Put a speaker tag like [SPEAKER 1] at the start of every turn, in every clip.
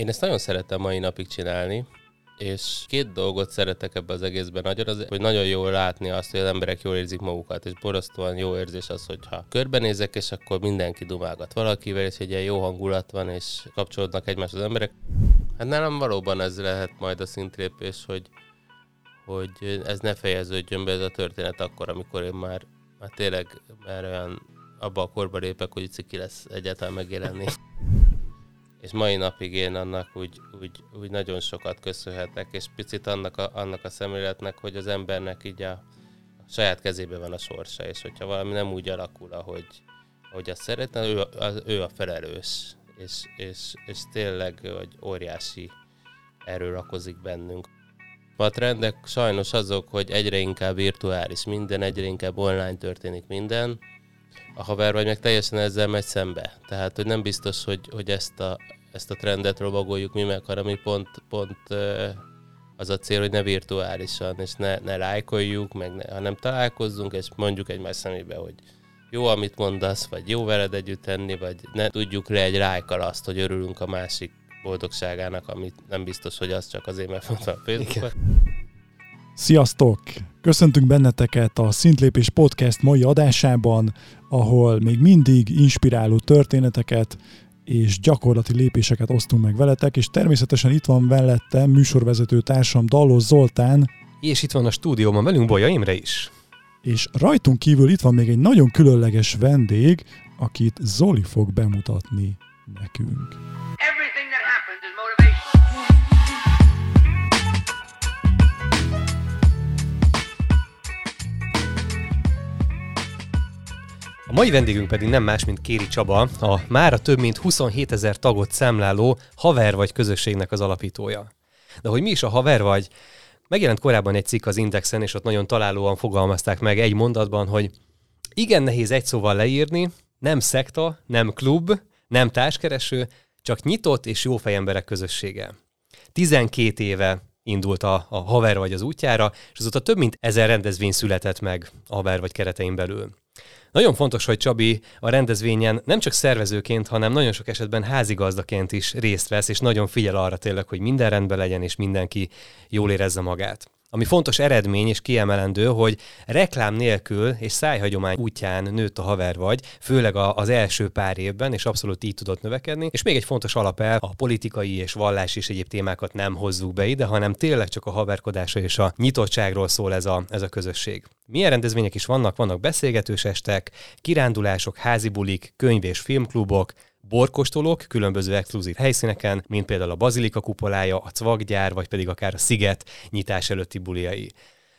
[SPEAKER 1] Én ezt nagyon szeretem mai napig csinálni, és két dolgot szeretek ebbe az egészben nagyon, az, hogy nagyon jól látni azt, hogy az emberek jól érzik magukat, és borzasztóan jó érzés az, hogyha körbenézek, és akkor mindenki dumálgat valakivel, és egy ilyen jó hangulat van, és kapcsolódnak egymás az emberek. Hát nálam valóban ez lehet majd a szintlépés, hogy, hogy ez ne fejeződjön be ez a történet akkor, amikor én már, már tényleg már olyan abba a korba lépek, hogy ciki lesz egyáltalán megjelenni és mai napig én annak úgy, úgy, úgy nagyon sokat köszönhetek, és picit annak a, annak a szemléletnek, hogy az embernek így a, a saját kezében van a sorsa, és hogyha valami nem úgy alakul, ahogy, ahogy azt szeretne, ő, az, ő a felelős, és, és, és tényleg hogy óriási erő rakozik bennünk. A trendek sajnos azok, hogy egyre inkább virtuális minden, egyre inkább online történik minden, a haver vagy meg teljesen ezzel megy szembe. Tehát, hogy nem biztos, hogy, hogy ezt, a, ezt a trendet robagoljuk mi meg, hanem mi pont, pont az a cél, hogy ne virtuálisan, és ne, ne lájkoljuk, meg ne, hanem találkozzunk, és mondjuk egymás szemébe, hogy jó, amit mondasz, vagy jó veled együtt tenni, vagy ne tudjuk le egy lájkal azt, hogy örülünk a másik boldogságának, amit nem biztos, hogy az csak azért, mert mondta a Facebookon.
[SPEAKER 2] Sziasztok! Köszöntünk benneteket a Szintlépés Podcast mai adásában, ahol még mindig inspiráló történeteket és gyakorlati lépéseket osztunk meg veletek, és természetesen itt van mellettem műsorvezető társam Dallos Zoltán.
[SPEAKER 3] És itt van a stúdióban velünk Bolya Imre is.
[SPEAKER 2] És rajtunk kívül itt van még egy nagyon különleges vendég, akit Zoli fog bemutatni nekünk.
[SPEAKER 3] A mai vendégünk pedig nem más, mint Kéri Csaba, a mára több mint 27 ezer tagot számláló Haver vagy közösségnek az alapítója. De hogy mi is a Haver vagy, megjelent korábban egy cikk az Indexen, és ott nagyon találóan fogalmazták meg egy mondatban, hogy igen nehéz egy szóval leírni, nem szekta, nem klub, nem társkereső, csak nyitott és jó fejemberek közössége. 12 éve indult a, a haver vagy az útjára, és azóta több mint ezer rendezvény született meg a haver vagy keretein belül. Nagyon fontos, hogy Csabi a rendezvényen nem csak szervezőként, hanem nagyon sok esetben házigazdaként is részt vesz, és nagyon figyel arra tényleg, hogy minden rendben legyen, és mindenki jól érezze magát. Ami fontos eredmény és kiemelendő, hogy reklám nélkül és szájhagyomány útján nőtt a haver vagy, főleg az első pár évben, és abszolút így tudott növekedni. És még egy fontos alapel, a politikai és vallás és egyéb témákat nem hozzuk be ide, hanem tényleg csak a haverkodása és a nyitottságról szól ez a, ez a közösség. Milyen rendezvények is vannak? Vannak beszélgetős estek, kirándulások, házi bulik, könyv- és filmklubok, borkostolók különböző exkluzív helyszíneken, mint például a Bazilika kupolája, a Cvaggyár, vagy pedig akár a Sziget nyitás előtti buliai.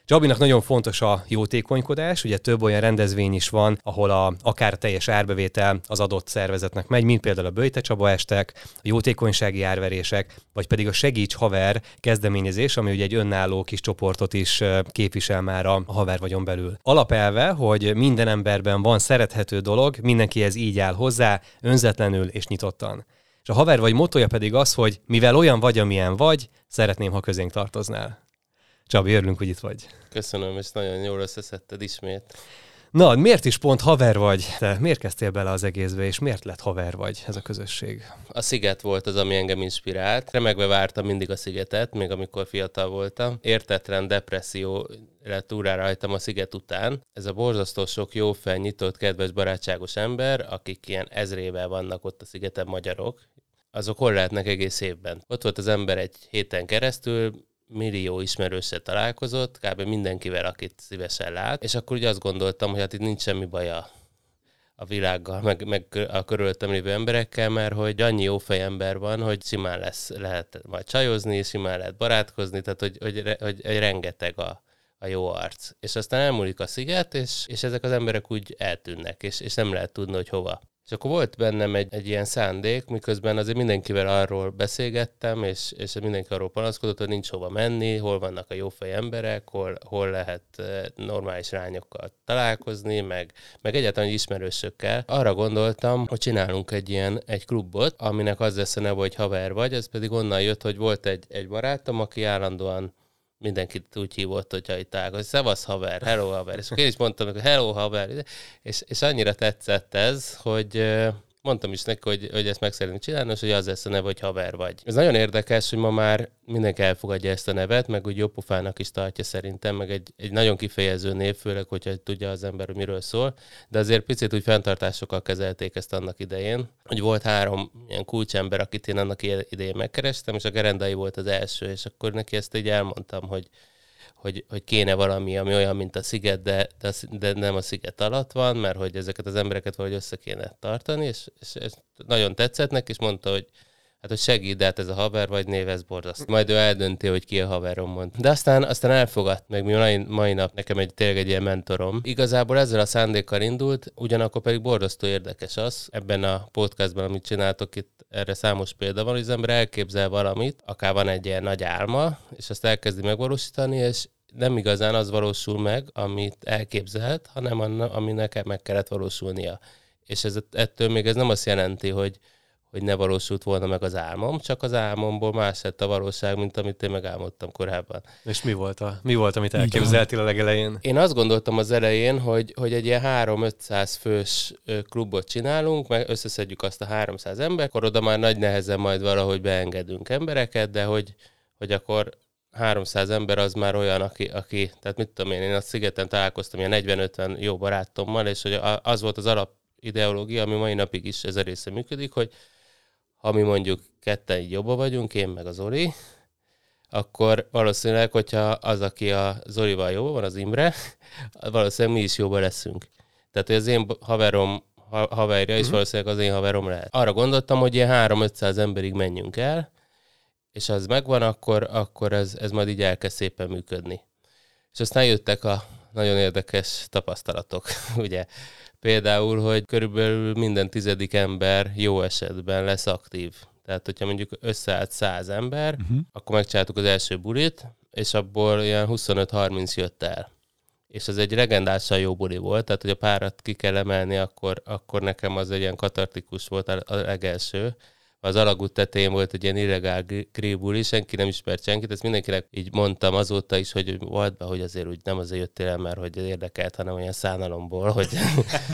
[SPEAKER 3] Csabinak nagyon fontos a jótékonykodás, ugye több olyan rendezvény is van, ahol a, akár a teljes árbevétel az adott szervezetnek megy, mint például a Böjte Csaba estek, a jótékonysági árverések, vagy pedig a Segíts Haver kezdeményezés, ami ugye egy önálló kis csoportot is képvisel már a haver vagyon belül. Alapelve, hogy minden emberben van szerethető dolog, mindenkihez így áll hozzá, önzetlenül és nyitottan. És a haver vagy motója pedig az, hogy mivel olyan vagy, amilyen vagy, szeretném, ha közénk tartoznál. Csabi, örülünk, hogy itt vagy.
[SPEAKER 1] Köszönöm, és nagyon jól összeszedted ismét.
[SPEAKER 3] Na, miért is pont haver vagy? Te miért kezdtél bele az egészbe, és miért lett haver vagy ez a közösség?
[SPEAKER 1] A sziget volt az, ami engem inspirált. Remegve vártam mindig a szigetet, még amikor fiatal voltam. Értetlen depresszió lett úrá rajtam a sziget után. Ez a borzasztó sok jó fel, nyitott, kedves, barátságos ember, akik ilyen ezrével vannak ott a szigeten magyarok, azok hol lehetnek egész évben. Ott volt az ember egy héten keresztül, millió ismerőse találkozott, kb. mindenkivel, akit szívesen lát, és akkor ugye azt gondoltam, hogy hát itt nincs semmi baja a világgal, meg, meg a körülöttem lévő emberekkel, mert hogy annyi jó ember van, hogy simán lesz, lehet majd csajozni, simán lehet barátkozni, tehát hogy, hogy, hogy, hogy rengeteg a, a jó arc. És aztán elmúlik a sziget, és, és ezek az emberek úgy eltűnnek, és, és nem lehet tudni, hogy hova. És akkor volt bennem egy, egy ilyen szándék, miközben azért mindenkivel arról beszélgettem, és, és mindenki arról panaszkodott, hogy nincs hova menni, hol vannak a jófej emberek, hol, hol lehet eh, normális rányokkal találkozni, meg, meg egyáltalán ismerősökkel. Arra gondoltam, hogy csinálunk egy ilyen egy klubot, aminek az lesz a neve, hogy haver vagy, ez pedig onnan jött, hogy volt egy, egy barátom, aki állandóan mindenkit úgy hívott, hogyha itt hogy szevasz haver, hello haver, és akkor én is mondtam, hogy hello haver, és, és annyira tetszett ez, hogy, mondtam is neki, hogy, hogy ezt meg szeretném csinálni, és hogy az lesz a neve, hogy haver vagy. Ez nagyon érdekes, hogy ma már mindenki elfogadja ezt a nevet, meg úgy jópofának is tartja szerintem, meg egy, egy nagyon kifejező név, főleg, hogyha tudja az ember, hogy miről szól. De azért picit úgy fenntartásokkal kezelték ezt annak idején, hogy volt három ilyen kulcsember, akit én annak idején megkerestem, és a Gerendai volt az első, és akkor neki ezt így elmondtam, hogy hogy, hogy kéne valami, ami olyan, mint a sziget, de, de, de nem a sziget alatt van, mert hogy ezeket az embereket valahogy össze kéne tartani, és, és, és nagyon tetszett neki, és mondta, hogy hát hogy segít, de hát ez a haver vagy név, ez borzasztó. Majd ő eldönti, hogy ki a haverom mond. De aztán, aztán elfogadt, meg mi mai, mai nap nekem egy tényleg egy ilyen mentorom. Igazából ezzel a szándékkal indult, ugyanakkor pedig borzasztó érdekes az, ebben a podcastban, amit csináltok, itt erre számos példa van, hogy az ember elképzel valamit, akár van egy ilyen nagy álma, és azt elkezdi megvalósítani, és nem igazán az valósul meg, amit elképzelt, hanem ami nekem meg kellett valósulnia. És ez, ettől még ez nem azt jelenti, hogy, hogy ne valósult volna meg az álmom, csak az álmomból más lett a valóság, mint amit én megálmodtam korábban.
[SPEAKER 3] És mi volt, a, mi volt amit elképzeltél a legelején?
[SPEAKER 1] Én azt gondoltam az elején, hogy, hogy egy ilyen 3-500 fős klubot csinálunk, meg összeszedjük azt a 300 ember, akkor oda már nagy nehezen majd valahogy beengedünk embereket, de hogy, hogy akkor 300 ember az már olyan, aki, aki, tehát mit tudom én, én a szigeten találkoztam ilyen 40-50 jó barátommal, és hogy az volt az alap ideológia, ami mai napig is ez a része működik, hogy ha mi mondjuk ketten így jobban vagyunk, én meg az Zoli, akkor valószínűleg, hogyha az, aki a Zolival jó van, az Imre, valószínűleg mi is jobban leszünk. Tehát, az én haverom haverja is uh-huh. valószínűleg az én haverom lehet. Arra gondoltam, hogy ilyen 3-500 emberig menjünk el, és az megvan, akkor, akkor ez, ez majd így elkezd szépen működni. És aztán jöttek a nagyon érdekes tapasztalatok, ugye. Például, hogy körülbelül minden tizedik ember jó esetben lesz aktív. Tehát, hogyha mondjuk összeállt száz ember, uh-huh. akkor megcsináltuk az első bulit, és abból ilyen 25-30 jött el. És ez egy legendásan jó buli volt, tehát, hogy a párat ki kell emelni, akkor, akkor nekem az egy ilyen katartikus volt a legelső az alagút tetején volt egy ilyen illegál grébuli, senki nem ismert senkit, ezt mindenkinek így mondtam azóta is, hogy volt be, hogy azért úgy nem azért jöttél el, mert hogy érdekelt, hanem olyan szánalomból, hogy,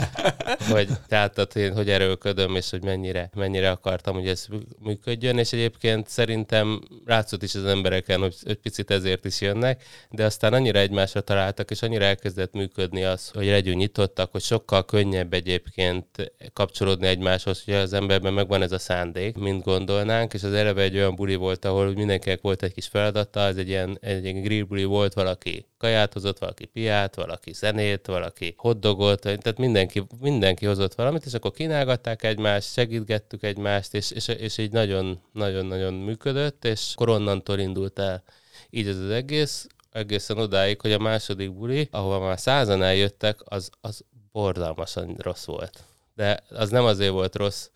[SPEAKER 1] hogy tehát, hogy, hogy erőlködöm, és hogy mennyire, mennyire akartam, hogy ez működjön, és egyébként szerintem látszott is az embereken, hogy egy picit ezért is jönnek, de aztán annyira egymásra találtak, és annyira elkezdett működni az, hogy legyünk nyitottak, hogy sokkal könnyebb egyébként kapcsolódni egymáshoz, hogy az emberben megvan ez a szándék, mint gondolnánk, és az eleve egy olyan buli volt, ahol mindenkinek volt egy kis feladata, ez egy ilyen, egy ilyen grill buli volt, valaki kaját hozott, valaki piát, valaki zenét, valaki hoddogot, tehát mindenki, mindenki hozott valamit, és akkor kínálgatták egymást, segítgettük egymást, és, és, és így nagyon-nagyon-nagyon működött, és akkor onnantól indult el így ez az egész, egészen odáig, hogy a második buli, ahova már százan eljöttek, az, az borzalmasan rossz volt. De az nem azért volt rossz,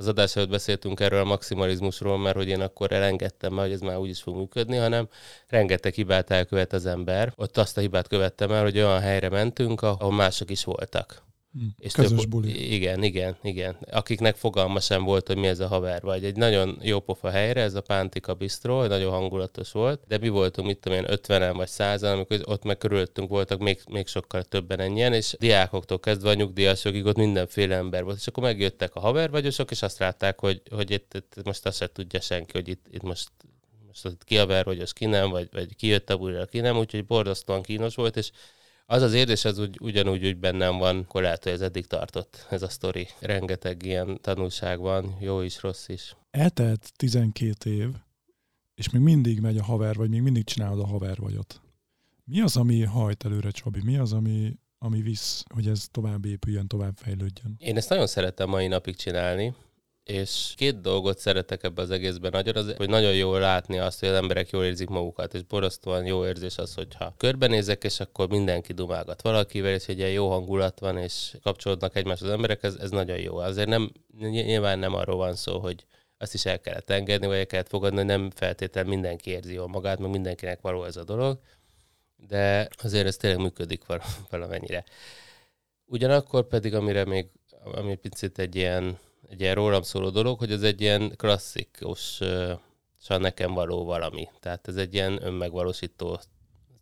[SPEAKER 1] az adás előtt beszéltünk erről a maximalizmusról, mert hogy én akkor elengedtem hogy ez már úgy is fog működni, hanem rengeteg hibát elkövet az ember. Ott azt a hibát követtem el, hogy olyan helyre mentünk, ahol mások is voltak.
[SPEAKER 2] Mm, és közös több, buli.
[SPEAKER 1] Igen, igen, igen. Akiknek fogalma sem volt, hogy mi ez a haver vagy. Egy nagyon jó pofa helyre, ez a Pántika Bistro, nagyon hangulatos volt, de mi voltunk, mit tudom én, 50 vagy 100 amikor ott meg körülöttünk voltak még, még sokkal többen ennyien, és diákoktól kezdve a nyugdíjasokig ott mindenféle ember volt. És akkor megjöttek a havervagyosok, és azt látták, hogy, hogy itt, itt, most azt se tudja senki, hogy itt, itt most most ki a vagy az ki nem, vagy, vagy ki jött a bulira, ki nem, úgyhogy borzasztóan kínos volt, és az az érzés, az úgy, ugyanúgy úgy bennem van, akkor lehet, hogy ez eddig tartott, ez a sztori. Rengeteg ilyen tanulság van, jó is, rossz is.
[SPEAKER 2] Eltelt 12 év, és még mindig megy a haver, vagy még mindig csinálod a haver vagyot. Mi az, ami hajt előre, Csabi? Mi az, ami, ami visz, hogy ez tovább épüljön, tovább fejlődjön?
[SPEAKER 1] Én ezt nagyon szeretem mai napig csinálni és két dolgot szeretek ebbe az egészben nagyon, az, hogy nagyon jól látni azt, hogy az emberek jól érzik magukat, és borzasztóan jó érzés az, hogyha körbenézek, és akkor mindenki dumálgat valakivel, és egy ilyen jó hangulat van, és kapcsolódnak egymáshoz az emberek, ez, ez nagyon jó. Azért nem, nyilván nem arról van szó, hogy azt is el kellett engedni, vagy el kellett fogadni, hogy nem feltétlenül mindenki érzi jól magát, meg mindenkinek való ez a dolog, de azért ez tényleg működik valamennyire. Ugyanakkor pedig, amire még, ami picit egy ilyen egy ilyen rólam szóló dolog, hogy ez egy ilyen klasszikus, csak nekem való valami. Tehát ez egy ilyen önmegvalósító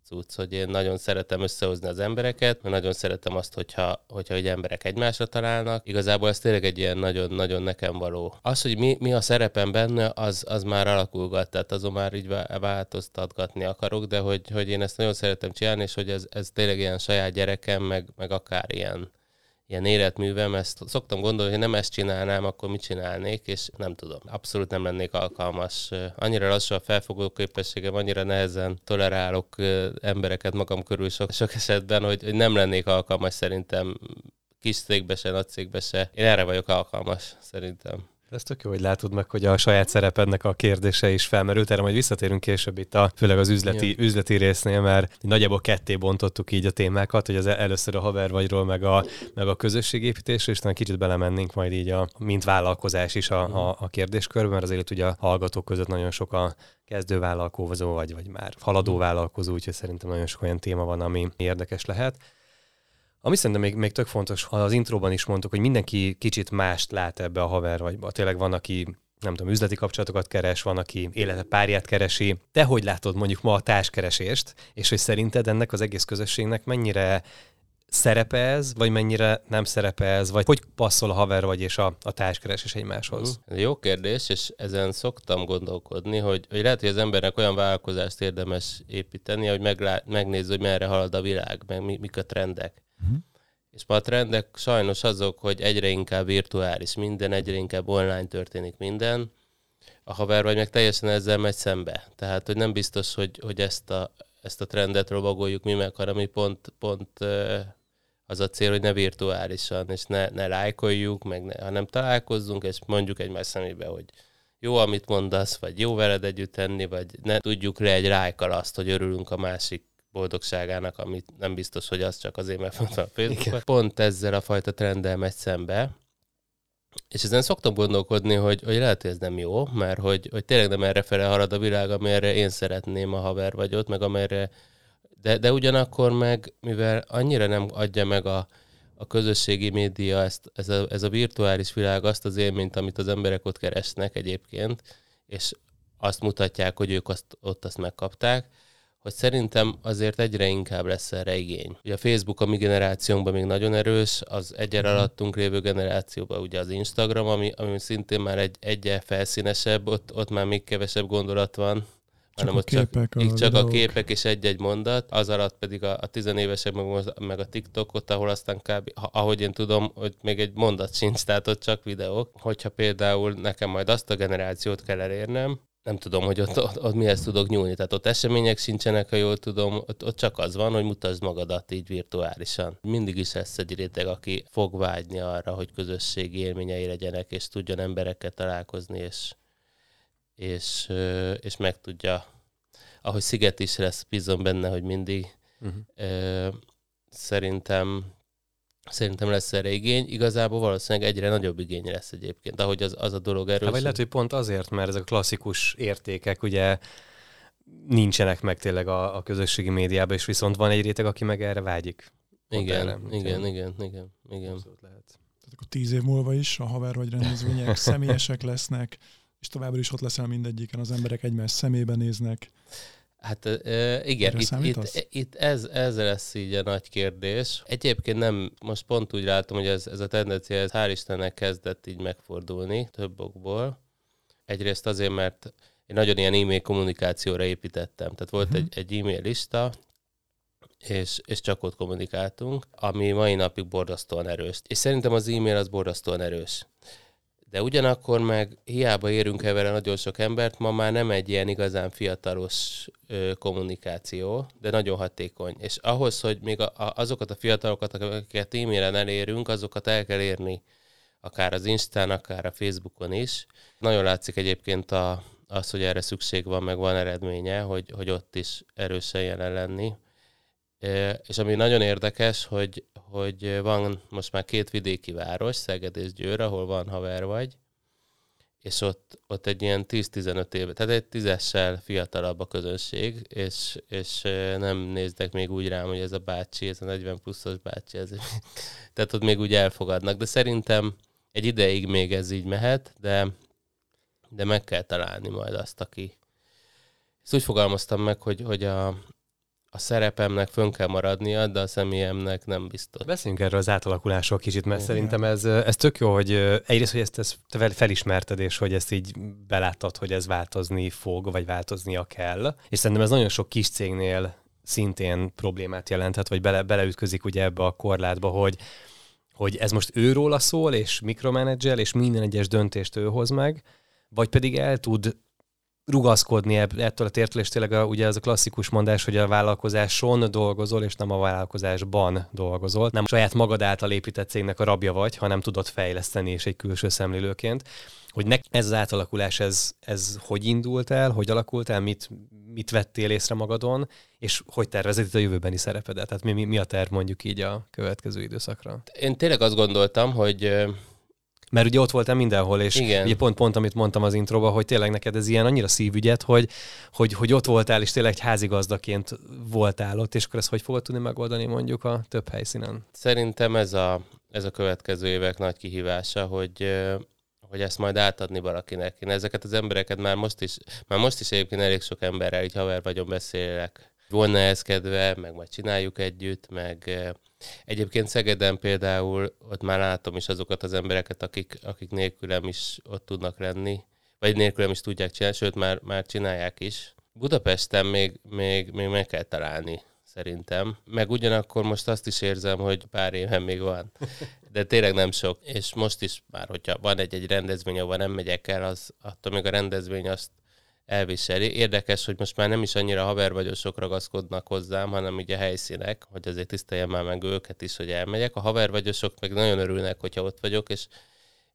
[SPEAKER 1] cucc, hogy én nagyon szeretem összehozni az embereket, mert nagyon szeretem azt, hogyha, hogyha egy emberek egymásra találnak. Igazából ez tényleg egy ilyen nagyon-nagyon nekem való. Az, hogy mi, mi a szerepem benne, az, az már alakulgat, tehát azon már így változtatgatni akarok, de hogy, hogy én ezt nagyon szeretem csinálni, és hogy ez, ez tényleg ilyen saját gyerekem, meg, meg akár ilyen ilyen életművem, ezt szoktam gondolni, hogy nem ezt csinálnám, akkor mit csinálnék, és nem tudom. Abszolút nem lennék alkalmas. Annyira lassú a felfogó képességem, annyira nehezen tolerálok embereket magam körül sok, sok esetben, hogy, hogy nem lennék alkalmas szerintem kis cégbe se, nagy cégbe se. Én erre vagyok alkalmas, szerintem.
[SPEAKER 3] Ez tök jó, hogy látod meg, hogy a saját szerepednek a kérdése is felmerült. Erre majd visszatérünk később itt, a, főleg az üzleti, ja. üzleti résznél, mert nagyjából ketté bontottuk így a témákat, hogy az először a haver vagyról, meg a, meg a közösségépítésről, és talán kicsit belemennénk majd így a mint vállalkozás is a, a, a kérdéskörben, mert azért ugye a hallgatók között nagyon sok a kezdővállalkozó, vagy, vagy már haladó vállalkozó, úgyhogy szerintem nagyon sok olyan téma van, ami érdekes lehet. Ami szerintem még, még tök fontos, az intróban is mondtuk, hogy mindenki kicsit mást lát ebbe a haver vagyba. Tényleg van, aki nem tudom, üzleti kapcsolatokat keres, van, aki élete párját keresi. Te hogy látod mondjuk ma a társkeresést, és hogy szerinted ennek az egész közösségnek mennyire szerepe ez, vagy mennyire nem szerepe ez, vagy hogy passzol a haver vagy és a, a társkeresés egymáshoz?
[SPEAKER 1] Ez jó kérdés, és ezen szoktam gondolkodni, hogy, hogy lehet, hogy az embernek olyan vállalkozást érdemes építeni, hogy meglá- megnézze, hogy merre halad a világ, meg mi, mik a trendek. Uh-huh. És a trendek sajnos azok, hogy egyre inkább virtuális minden, egyre inkább online történik minden. A haver vagy meg teljesen ezzel megy szembe. Tehát, hogy nem biztos, hogy, hogy ezt, a, ezt a trendet robagoljuk mi meg, hanem mi pont, pont az a cél, hogy ne virtuálisan, és ne, ne lájkoljuk, meg ne, hanem találkozzunk, és mondjuk egymás szemébe, hogy jó, amit mondasz, vagy jó veled együtt tenni, vagy ne tudjuk le egy lájkal azt, hogy örülünk a másik boldogságának, amit nem biztos, hogy az csak azért, mert van a Facebookon. Pont ezzel a fajta trenddel megy szembe, és ezen szoktam gondolkodni, hogy, hogy lehet, hogy ez nem jó, mert hogy, hogy tényleg nem erre fele harad a világ, amire én szeretném a haver vagy ott, meg amire de, de ugyanakkor meg, mivel annyira nem adja meg a, a közösségi média, ezt, ez, a, ez a virtuális világ azt az élményt, amit az emberek ott keresnek egyébként, és azt mutatják, hogy ők azt, ott azt megkapták, hogy szerintem azért egyre inkább lesz erre igény. Ugye a Facebook a mi generációnkban még nagyon erős, az egyen uh-huh. alattunk lévő generációban ugye az Instagram, ami, ami szintén már egy egyen felszínesebb, ott, ott már még kevesebb gondolat van,
[SPEAKER 2] csak hanem a képek,
[SPEAKER 1] csak, a, csak a képek és egy-egy mondat, az alatt pedig a, a tizenévesek meg, meg a TikTokot, ahol aztán kb. ahogy én tudom, hogy még egy mondat sincs, tehát ott csak videók. Hogyha például nekem majd azt a generációt kell elérnem, nem tudom, hogy ott, ott, ott mihez tudok nyúlni. Tehát ott események sincsenek, ha jól tudom, ott, ott csak az van, hogy mutasd magadat így virtuálisan. Mindig is lesz egy réteg, aki fog vágyni arra, hogy közösségi élményei legyenek, és tudjon emberekkel találkozni, és, és, és meg tudja, ahogy Sziget is lesz, bízom benne, hogy mindig. Uh-huh. Szerintem Szerintem lesz erre igény. Igazából valószínűleg egyre nagyobb igény lesz egyébként, ahogy az, az a dolog erős. Hát,
[SPEAKER 3] vagy lehet, hogy pont azért, mert ezek a klasszikus értékek ugye nincsenek meg tényleg a, a közösségi médiában, és viszont van egy réteg, aki meg erre vágyik.
[SPEAKER 1] igen, erre. igen, igen, igen, igen.
[SPEAKER 2] lehet. Tehát akkor tíz év múlva is a haver vagy rendezvények személyesek lesznek, és továbbra is ott leszel mindegyiken, az emberek egymás szemébe néznek.
[SPEAKER 1] Hát igen, itt, itt, itt ez, ez lesz így a nagy kérdés. Egyébként nem, most pont úgy látom, hogy ez, ez a tendencia, ez hál' Istennek kezdett így megfordulni több okból. Egyrészt azért, mert én nagyon ilyen e-mail kommunikációra építettem. Tehát volt uh-huh. egy, egy e-mail lista, és, és csak ott kommunikáltunk, ami mai napig borzasztóan erős. És szerintem az e-mail az borzasztóan erős. De ugyanakkor meg hiába érünk el vele nagyon sok embert, ma már nem egy ilyen igazán fiatalos ö, kommunikáció, de nagyon hatékony. És ahhoz, hogy még a, a, azokat a fiatalokat, akiket e-mailen elérünk, azokat el kell érni, akár az Instán, akár a Facebookon is. Nagyon látszik egyébként a, az, hogy erre szükség van, meg van eredménye, hogy, hogy ott is erősen jelen lenni. És ami nagyon érdekes, hogy, hogy van most már két vidéki város, Szeged és Győr, ahol van haver vagy, és ott, ott egy ilyen 10-15 éve, tehát egy tízessel fiatalabb a közönség, és, és nem néztek még úgy rám, hogy ez a bácsi, ez a 40 pluszos bácsi, ez, tehát ott még úgy elfogadnak, de szerintem egy ideig még ez így mehet, de, de meg kell találni majd azt, aki. Ezt úgy fogalmaztam meg, hogy, hogy a, a szerepemnek fönn kell maradnia, de a személyemnek nem biztos.
[SPEAKER 3] Beszéljünk erről az átalakulásról kicsit, mert
[SPEAKER 2] Igen.
[SPEAKER 3] szerintem ez, ez tök jó, hogy ö, egyrészt, hogy ezt, ezt te felismerted, és hogy ezt így beláttad, hogy ez változni fog, vagy változnia kell. És szerintem ez nagyon sok kis cégnél szintén problémát jelenthet, vagy bele, beleütközik ugye ebbe a korlátba, hogy hogy ez most őróla szól, és mikromenedzsel, és minden egyes döntést ő hoz meg, vagy pedig el tud rugaszkodni ettől a tértől, tényleg ugye ez a klasszikus mondás, hogy a vállalkozáson dolgozol, és nem a vállalkozásban dolgozol. Nem saját magad által épített cégnek a rabja vagy, hanem tudod fejleszteni, és egy külső szemlélőként. Hogy nek ez az átalakulás, ez, ez hogy indult el, hogy alakult el, mit, mit vettél észre magadon, és hogy tervezed itt a jövőbeni szerepedet? Tehát mi, mi, mi a terv mondjuk így a következő időszakra?
[SPEAKER 1] Én tényleg azt gondoltam, hogy
[SPEAKER 3] Mert ugye ott voltál mindenhol, és
[SPEAKER 1] Igen.
[SPEAKER 3] ugye pont, pont amit mondtam az introba, hogy tényleg neked ez ilyen annyira szívügyet, hogy, hogy, hogy ott voltál, és tényleg egy házigazdaként voltál ott, és akkor ezt hogy fogod tudni megoldani mondjuk a több helyszínen?
[SPEAKER 1] Szerintem ez a, ez a következő évek nagy kihívása, hogy, hogy ezt majd átadni valakinek. Én ezeket az embereket már most is, már most is egyébként elég sok emberrel így haver vagyon beszélek. Volna ez kedve, meg majd csináljuk együtt, meg ö, egyébként Szegeden például ott már látom is azokat az embereket, akik, akik nélkülem is ott tudnak lenni, vagy nélkülem is tudják csinálni, sőt már, már csinálják is. Budapesten még, még, még meg kell találni szerintem. Meg ugyanakkor most azt is érzem, hogy pár éven még van. De tényleg nem sok. És most is már, hogyha van egy-egy rendezvény, ahol nem megyek el, az attól még a rendezvény azt elviseli. Érdekes, hogy most már nem is annyira havervagyosok ragaszkodnak hozzám, hanem ugye helyszínek, hogy azért tiszteljem már meg őket is, hogy elmegyek. A havervagyosok meg nagyon örülnek, hogyha ott vagyok, és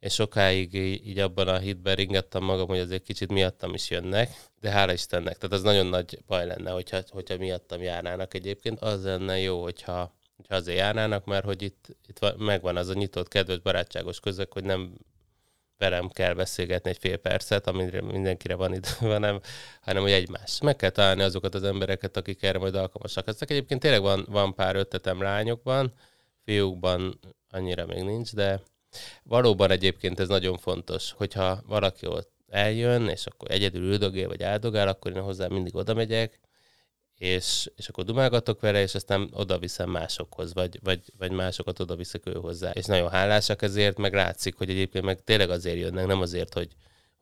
[SPEAKER 1] és sokáig í- így abban a hitben ringettem magam, hogy azért kicsit miattam is jönnek, de hála Istennek, tehát az nagyon nagy baj lenne, hogyha, hogyha miattam járnának egyébként. Az lenne jó, hogyha, hogyha azért járnának, mert hogy itt, itt van, megvan az a nyitott, kedves, barátságos közök, hogy nem velem kell beszélgetni egy fél percet, amire mindenkire van idő, hanem, hanem hogy egymás. Meg kell találni azokat az embereket, akik erre majd alkalmasak. Ezek egyébként tényleg van, van pár ötletem lányokban, fiúkban annyira még nincs, de valóban egyébként ez nagyon fontos, hogyha valaki ott eljön, és akkor egyedül üldögél, vagy áldogál, akkor én hozzá mindig oda megyek, és, és akkor dumálgatok vele, és aztán oda viszem másokhoz, vagy, vagy, vagy másokat oda viszek ő hozzá. És nagyon hálásak ezért, meg látszik, hogy egyébként meg tényleg azért jönnek, nem azért, hogy,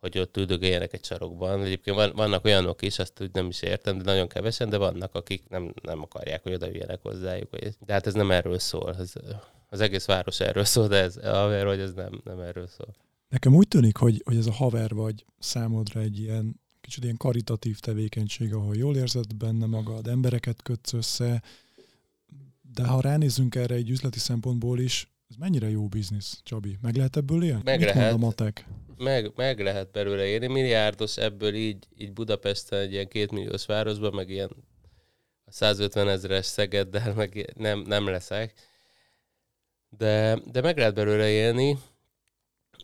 [SPEAKER 1] hogy ott üldögéljenek egy sarokban. Egyébként van, vannak olyanok is, azt úgy nem is értem, de nagyon kevesen, de vannak, akik nem, nem akarják, hogy oda jöjjenek hozzájuk. De hát ez nem erről szól. Ez, az egész város erről szól, de ez, haver, hogy ez nem, nem erről szól.
[SPEAKER 2] Nekem úgy tűnik, hogy, hogy ez a haver vagy számodra egy ilyen kicsit ilyen karitatív tevékenység, ahol jól érzed benne magad, embereket kötsz össze, de ha ránézzünk erre egy üzleti szempontból is, ez mennyire jó biznisz, Csabi? Meg lehet ebből élni?
[SPEAKER 1] Meg
[SPEAKER 2] Mit
[SPEAKER 1] lehet.
[SPEAKER 2] a matek?
[SPEAKER 1] Meg, meg lehet belőle élni. Milliárdos ebből így, így Budapesten egy ilyen kétmilliós városban, meg ilyen a 150 ezeres Szegeddel, meg nem, nem leszek. De, de meg lehet belőle élni.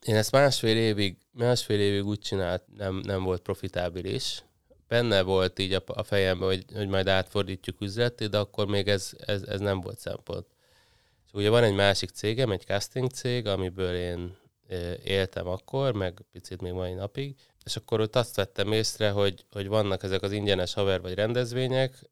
[SPEAKER 1] Én ezt másfél évig, másfél évig úgy csinált, nem, nem volt profitábilis. Benne volt így a, a fejemben, hogy, hogy majd átfordítjuk üzleté, de akkor még ez, ez, ez nem volt szempont. És ugye van egy másik cégem, egy casting cég, amiből én éltem akkor, meg picit még mai napig, és akkor ott azt vettem észre, hogy, hogy vannak ezek az ingyenes haver vagy rendezvények,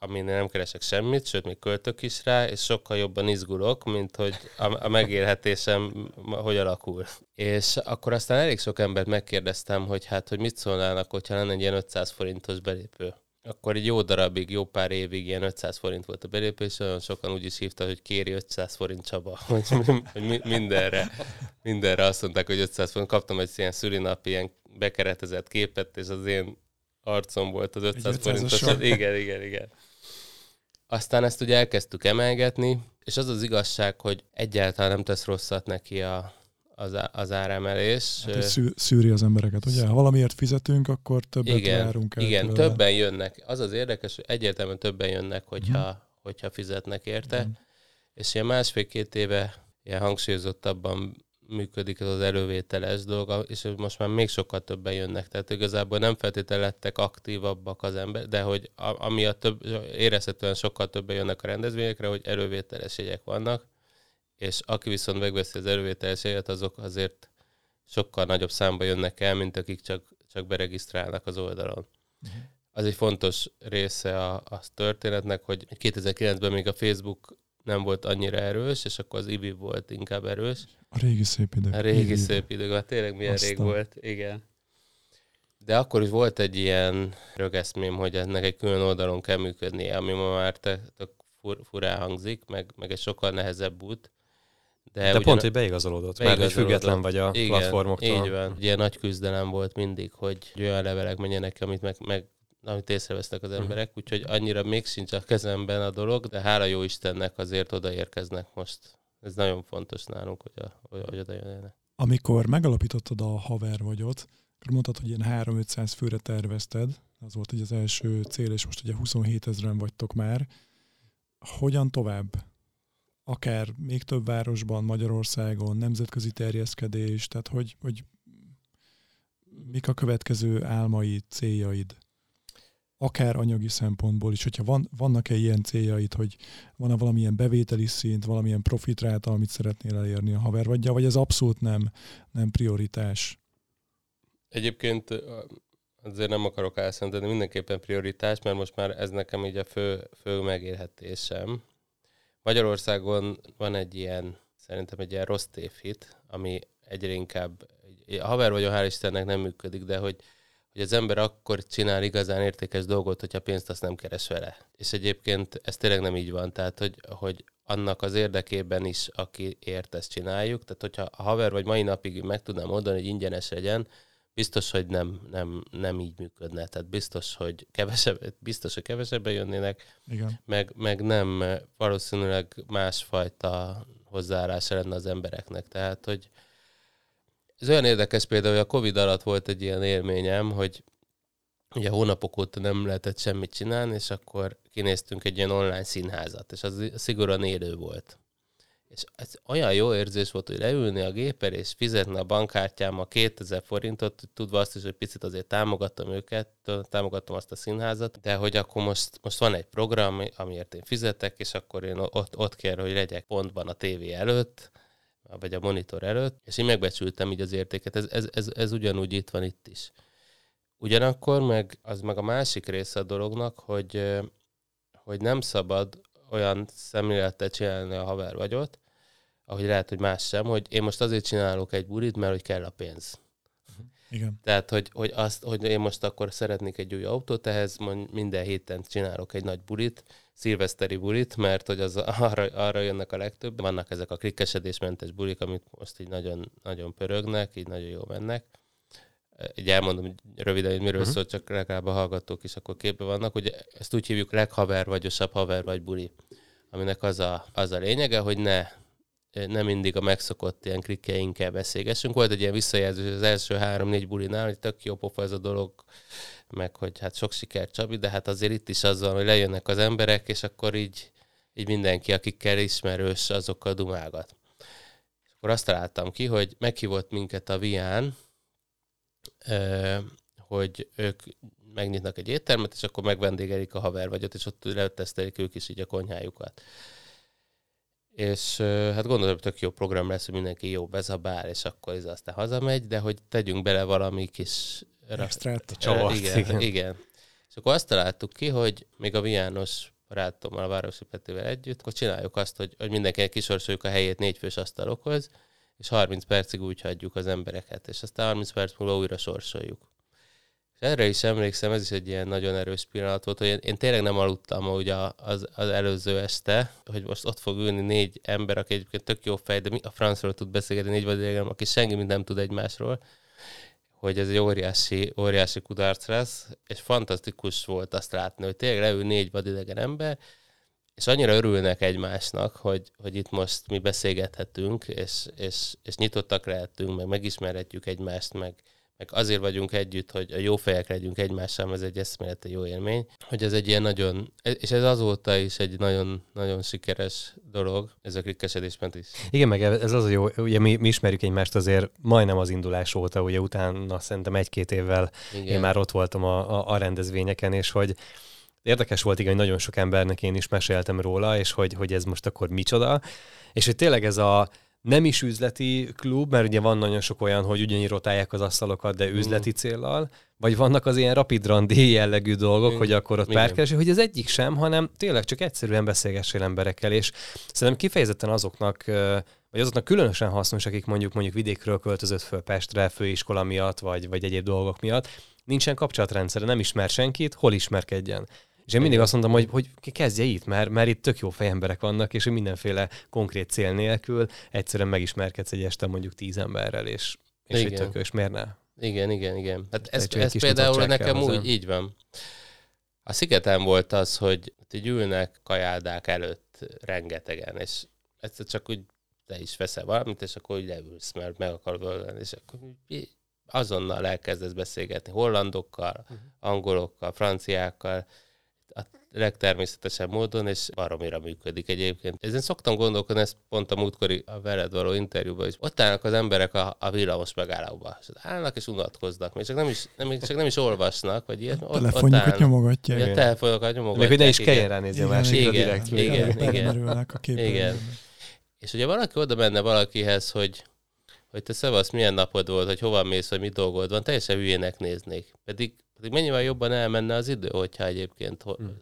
[SPEAKER 1] ö, amin nem keresek semmit, sőt, még költök is rá, és sokkal jobban izgulok, mint hogy a, a megélhetésem hogy alakul. És akkor aztán elég sok embert megkérdeztem, hogy hát, hogy mit szólnának, hogyha lenne egy ilyen 500 forintos belépő. Akkor egy jó darabig, jó pár évig ilyen 500 forint volt a belépő, és olyan sokan úgy is hívta, hogy kéri 500 forint Csaba, hogy, hogy mi- mindenre, mindenre azt mondták, hogy 500 forint. Kaptam egy ilyen szülinapi, ilyen bekeretezett képet, és az én arcom volt az 500
[SPEAKER 2] 500-as
[SPEAKER 1] forintos.
[SPEAKER 2] sor.
[SPEAKER 1] Igen, igen, igen. Aztán ezt ugye elkezdtük emelgetni, és az az igazság, hogy egyáltalán nem tesz rosszat neki a, az, az áremelés.
[SPEAKER 2] Hát, szű, szűri az embereket, ugye? Ha valamiért fizetünk, akkor többet
[SPEAKER 1] igen,
[SPEAKER 2] várunk el
[SPEAKER 1] igen
[SPEAKER 2] tőle.
[SPEAKER 1] többen jönnek. Az az érdekes, hogy egyértelműen többen jönnek, hogyha,
[SPEAKER 2] Mhm.
[SPEAKER 1] hogyha fizetnek érte.
[SPEAKER 2] Igen.
[SPEAKER 1] És ilyen másfél-két éve ilyen hangsúlyozottabban működik ez az elővételes dolog, és most már még sokkal többen jönnek. Tehát igazából nem feltétlenül lettek aktívabbak az ember, de hogy a, amiatt több, érezhetően sokkal többen jönnek a rendezvényekre, hogy elővételes jegyek vannak, és aki viszont megveszi az elővételes jegyet, azok azért sokkal nagyobb számba jönnek el, mint akik csak, csak beregisztrálnak az oldalon. az egy fontos része a, a történetnek, hogy 2009-ben még a Facebook nem volt annyira erős, és akkor az IBI volt inkább erős.
[SPEAKER 2] A régi szép idők.
[SPEAKER 1] A régi Ibi. szép idők, hát tényleg milyen Aztán. rég volt, igen. De akkor is volt egy ilyen rögeszmém, hogy ennek egy külön oldalon kell működnie, ami ma már tök fur, furán hangzik, meg, meg egy sokkal nehezebb út.
[SPEAKER 3] De, De ugyan, pont, hogy beigazolódott, mert hogy független vagy a
[SPEAKER 1] igen,
[SPEAKER 3] platformoktól.
[SPEAKER 1] Így van. Ugye nagy küzdelem volt mindig, hogy olyan levelek menjenek, amit meg, meg amit észrevesznek az mhm. emberek, úgyhogy annyira még sincs a kezemben a dolog, de hála jó Istennek azért odaérkeznek most. Ez nagyon fontos nálunk, hogy, a, hogy oda jönnek.
[SPEAKER 2] Amikor megalapítottad a haver vagyot, akkor mondtad, hogy ilyen 3-500 főre tervezted, az volt ugye az első cél, és most ugye 27 ezeren vagytok már. Hogyan tovább? Akár még több városban, Magyarországon, nemzetközi terjeszkedés, tehát hogy, hogy mik a következő álmai, céljaid? Akár anyagi szempontból is, hogyha van, vannak-e ilyen céljaid, hogy van-e valamilyen bevételi szint, valamilyen profitráta, amit szeretnél elérni a haver, vagy, ez abszolút nem, nem prioritás?
[SPEAKER 1] Egyébként azért nem akarok elszenteni, de mindenképpen prioritás, mert most már ez nekem így a fő, fő megélhetésem. Magyarországon van egy ilyen, szerintem egy ilyen rossz tévhit, ami egyre inkább, a haver vagy a hál' Istennek nem működik, de hogy hogy az ember akkor csinál igazán értékes dolgot, hogyha pénzt azt nem keres vele. És egyébként ez tényleg nem így van, tehát hogy, hogy annak az érdekében is, aki ért, ezt csináljuk. Tehát hogyha a haver vagy mai napig meg tudnám mondani, hogy ingyenes legyen, biztos, hogy nem, nem, nem így működne. Tehát biztos, hogy kevesebb, biztos, hogy kevesebben jönnének,
[SPEAKER 2] Igen.
[SPEAKER 1] Meg, meg nem valószínűleg másfajta hozzáállása lenne az embereknek. Tehát, hogy ez olyan érdekes például, hogy a Covid alatt volt egy ilyen élményem, hogy ugye hónapok óta nem lehetett semmit csinálni, és akkor kinéztünk egy ilyen online színházat, és az szigorúan élő volt. És ez olyan jó érzés volt, hogy leülni a géper, és fizetni a bankkártyám a 2000 forintot, tudva azt is, hogy picit azért támogattam őket, támogattam azt a színházat, de hogy akkor most, most van egy program, amiért én fizetek, és akkor én ott, ott kell, hogy legyek pontban a tévé előtt, vagy a monitor előtt, és én megbecsültem így az értéket. Ez, ez, ez, ez ugyanúgy itt van itt is. Ugyanakkor meg az meg a másik része a dolognak, hogy, hogy nem szabad olyan szemlélettel csinálni a haver vagyot, ahogy lehet, hogy más sem, hogy én most azért csinálok egy burit, mert hogy kell a pénz.
[SPEAKER 2] Igen.
[SPEAKER 1] Tehát, hogy, hogy, azt, hogy én most akkor szeretnék egy új autót, ehhez minden héten csinálok egy nagy bulit, szilveszteri bulit, mert hogy az arra, arra jönnek a legtöbb. Vannak ezek a klikkesedésmentes bulik, amit most így nagyon, nagyon pörögnek, így nagyon jó mennek. Így elmondom röviden, hogy miről uh-huh. szól, csak legalább a hallgatók is akkor képbe vannak. Ugye ezt úgy hívjuk leghaver vagyosabb haver vagy buli, aminek az a, az a lényege, hogy ne nem mindig a megszokott ilyen klikkeinkkel beszélgessünk. Volt egy ilyen visszajelzés az első három-négy bulinál, hogy tök jó pofa ez a dolog, meg hogy hát sok sikert Csabi, de hát azért itt is az van, hogy lejönnek az emberek, és akkor így, így mindenki, akikkel ismerős, azokkal dumálgat. És akkor azt találtam ki, hogy meghívott minket a Vián, hogy ők megnyitnak egy éttermet, és akkor megvendégelik a haver vagyot, és ott letesztelik ők is így a konyhájukat. És hát gondolom, tök jó program lesz, hogy mindenki jó bezabál, és akkor ez aztán hazamegy, de hogy tegyünk bele valami kis
[SPEAKER 2] Extrát.
[SPEAKER 1] Csavart, igen, igen. igen. És akkor azt találtuk ki, hogy még a Viános barátommal, a Városi Petivel együtt, akkor csináljuk azt, hogy, hogy mindenkinek kisorsoljuk a helyét négyfős asztalokhoz, és 30 percig úgy hagyjuk az embereket, és aztán 30 perc múlva újra sorsoljuk. És erre is emlékszem, ez is egy ilyen nagyon erős pillanat volt, hogy én, én tényleg nem aludtam ugye az, az előző este, hogy most ott fog ülni négy ember, aki egyébként tök jó fej, de mi a francról tud beszélgetni, négy vagy idegen, aki senki mind nem tud egymásról, hogy ez egy óriási, óriási kudarc lesz, és fantasztikus volt azt látni, hogy tényleg leül négy vadidegen ember, és annyira örülnek egymásnak, hogy, hogy itt most mi beszélgethetünk, és, és, és nyitottak lehetünk, meg megismerhetjük egymást, meg, meg azért vagyunk együtt, hogy a jó fejek legyünk egymással, ez egy eszmélete jó élmény, hogy ez egy ilyen nagyon, és ez azóta is egy nagyon, nagyon sikeres dolog, ez a klikkesedésment is.
[SPEAKER 3] Igen, meg ez az a jó, ugye mi, mi ismerjük egymást azért majdnem az indulás óta, ugye utána szerintem egy-két évvel Igen. én már ott voltam a, a, a rendezvényeken, és hogy érdekes volt igen, hogy nagyon sok embernek én is meséltem róla, és hogy, hogy ez most akkor micsoda, és hogy tényleg ez a nem is üzleti klub, mert ugye van nagyon sok olyan, hogy ugyanígy rotálják az asztalokat, de üzleti mm. céllal, vagy vannak az ilyen rapid randi jellegű dolgok, mm. hogy akkor ott párkereső, hogy az egyik sem, hanem tényleg csak egyszerűen beszélgessél emberekkel, és szerintem kifejezetten azoknak, vagy azoknak különösen hasznos, akik mondjuk mondjuk vidékről költözött föl Pestre, főiskola miatt, vagy, vagy egyéb dolgok miatt, nincsen kapcsolatrendszere, nem ismer senkit, hol ismerkedjen. És én mindig azt mondom, hogy, hogy kezdje itt, mert, mert itt tök jó fejemberek vannak, és mindenféle konkrét cél nélkül egyszerűen megismerkedsz egy este mondjuk tíz emberrel, és, és egy tök, és miért ne?
[SPEAKER 1] Igen, igen, igen. Hát ez, ez például nekem úgy, így van. A szigeten volt az, hogy így ülnek kajáldák előtt rengetegen, és egyszer csak úgy te is veszel valamit, és akkor úgy leülsz, mert meg akarod ölni, és akkor azonnal elkezdesz beszélgetni hollandokkal, uh-huh. angolokkal, franciákkal, legtermészetesebb módon, és baromira működik egyébként. Ezen szoktam gondolkodni, ez pont a múltkori a veled való interjúban is. Ott állnak az emberek a, a villamos megállóba, és állnak és unatkoznak, még csak nem is, nem, csak nem is olvasnak, vagy ilyet.
[SPEAKER 2] Ott, telefonjukat ott nyomogatják.
[SPEAKER 1] Igen, telefonokat nyomogatják.
[SPEAKER 3] Még hogy ne is kelljen ránézni a másikra direkt.
[SPEAKER 1] Igen, igen, igen. igen. És ugye valaki oda menne valakihez, hogy hogy te szevasz, milyen napod volt, hogy hova mész, vagy mi dolgod van, teljesen hülyének néznék. Pedig, pedig mennyivel jobban elmenne az idő, hogyha egyébként hmm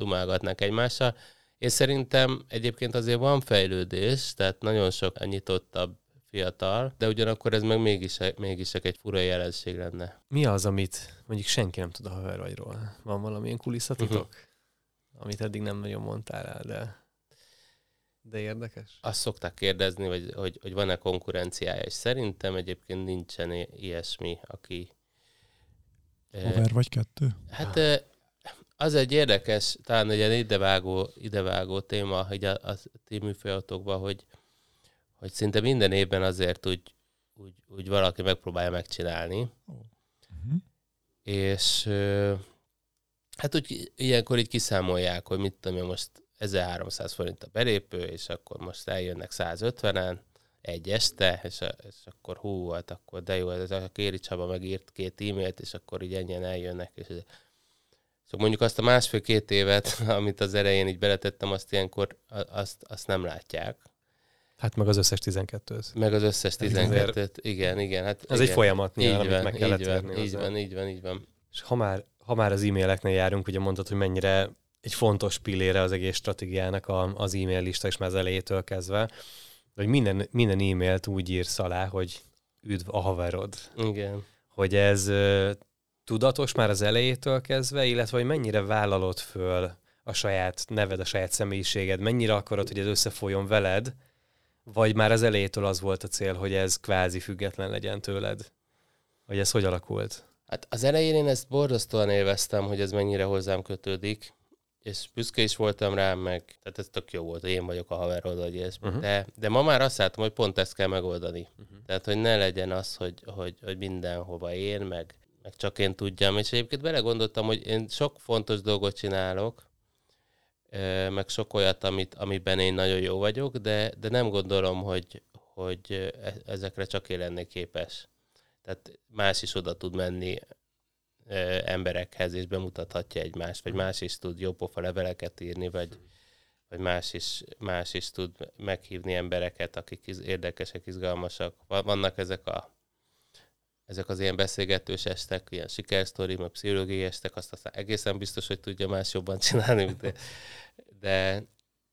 [SPEAKER 1] dumálgatnak egymással. És szerintem egyébként azért van fejlődés, tehát nagyon sok nyitottabb fiatal, de ugyanakkor ez meg mégis, mégis egy fura jelenség lenne.
[SPEAKER 3] Mi az, amit mondjuk senki nem tud a havervagyról? Van valamilyen kulisszatitok? Uh-huh. Amit eddig nem nagyon mondtál el, de, de érdekes?
[SPEAKER 1] Azt szokták kérdezni, hogy, hogy, hogy van-e konkurenciája, és szerintem egyébként nincsen ilyesmi, aki...
[SPEAKER 2] Haver vagy kettő?
[SPEAKER 1] Hát az egy érdekes, talán egy ilyen idevágó, idevágó téma, hogy a, a ti műfajatokban, hogy, hogy szinte minden évben azért úgy, úgy, úgy valaki megpróbálja megcsinálni. Uh-huh. És hát úgy ilyenkor így kiszámolják, hogy mit tudom én most 1300 forint a belépő, és akkor most eljönnek 150-en egy este, és, a, és akkor hú, hát akkor de jó, ez a Kéri Csaba megírt két e-mailt, és akkor így ennyien eljönnek, és Szóval mondjuk azt a másfél-két évet, amit az elején így beletettem, azt ilyenkor azt, azt nem látják.
[SPEAKER 3] Hát meg az összes 12
[SPEAKER 1] Meg az összes 12 igen, igen. Hát
[SPEAKER 3] ez
[SPEAKER 1] igen.
[SPEAKER 3] egy folyamat,
[SPEAKER 1] így nyilván, van, meg kellett így van, így van, így van, így van.
[SPEAKER 3] És ha már, ha már az e-maileknél járunk, ugye mondtad, hogy mennyire egy fontos pillére az egész stratégiának a, az e-mail lista, és már az elejétől kezdve, hogy minden, minden e-mailt úgy írsz alá, hogy üdv a haverod.
[SPEAKER 1] Igen.
[SPEAKER 3] Hogy ez tudatos már az elejétől kezdve, illetve hogy mennyire vállalod föl a saját neved, a saját személyiséged, mennyire akarod, hogy ez összefolyjon veled, vagy már az elejétől az volt a cél, hogy ez kvázi független legyen tőled? Vagy ez hogy alakult?
[SPEAKER 1] Hát az elején én ezt borzasztóan élveztem, hogy ez mennyire hozzám kötődik, és büszke is voltam rá, meg tehát ez tök jó volt, hogy én vagyok a haverod, vagy ez. Uh-huh. De, de ma már azt látom, hogy pont ezt kell megoldani. Uh-huh. Tehát, hogy ne legyen az, hogy, hogy, hogy mindenhova én, meg meg csak én tudjam. És egyébként belegondoltam, hogy én sok fontos dolgot csinálok, meg sok olyat, amit, amiben én nagyon jó vagyok, de, de nem gondolom, hogy, hogy e, ezekre csak én lennék képes. Tehát más is oda tud menni emberekhez, és bemutathatja egymást, vagy más is tud jópofa leveleket írni, vagy, vagy más is, más is tud meghívni embereket, akik érdekesek, izgalmasak. Vannak ezek a ezek az ilyen beszélgetős estek, ilyen sikersztori, meg pszichológiai estek, azt aztán egészen biztos, hogy tudja más jobban csinálni, de, de,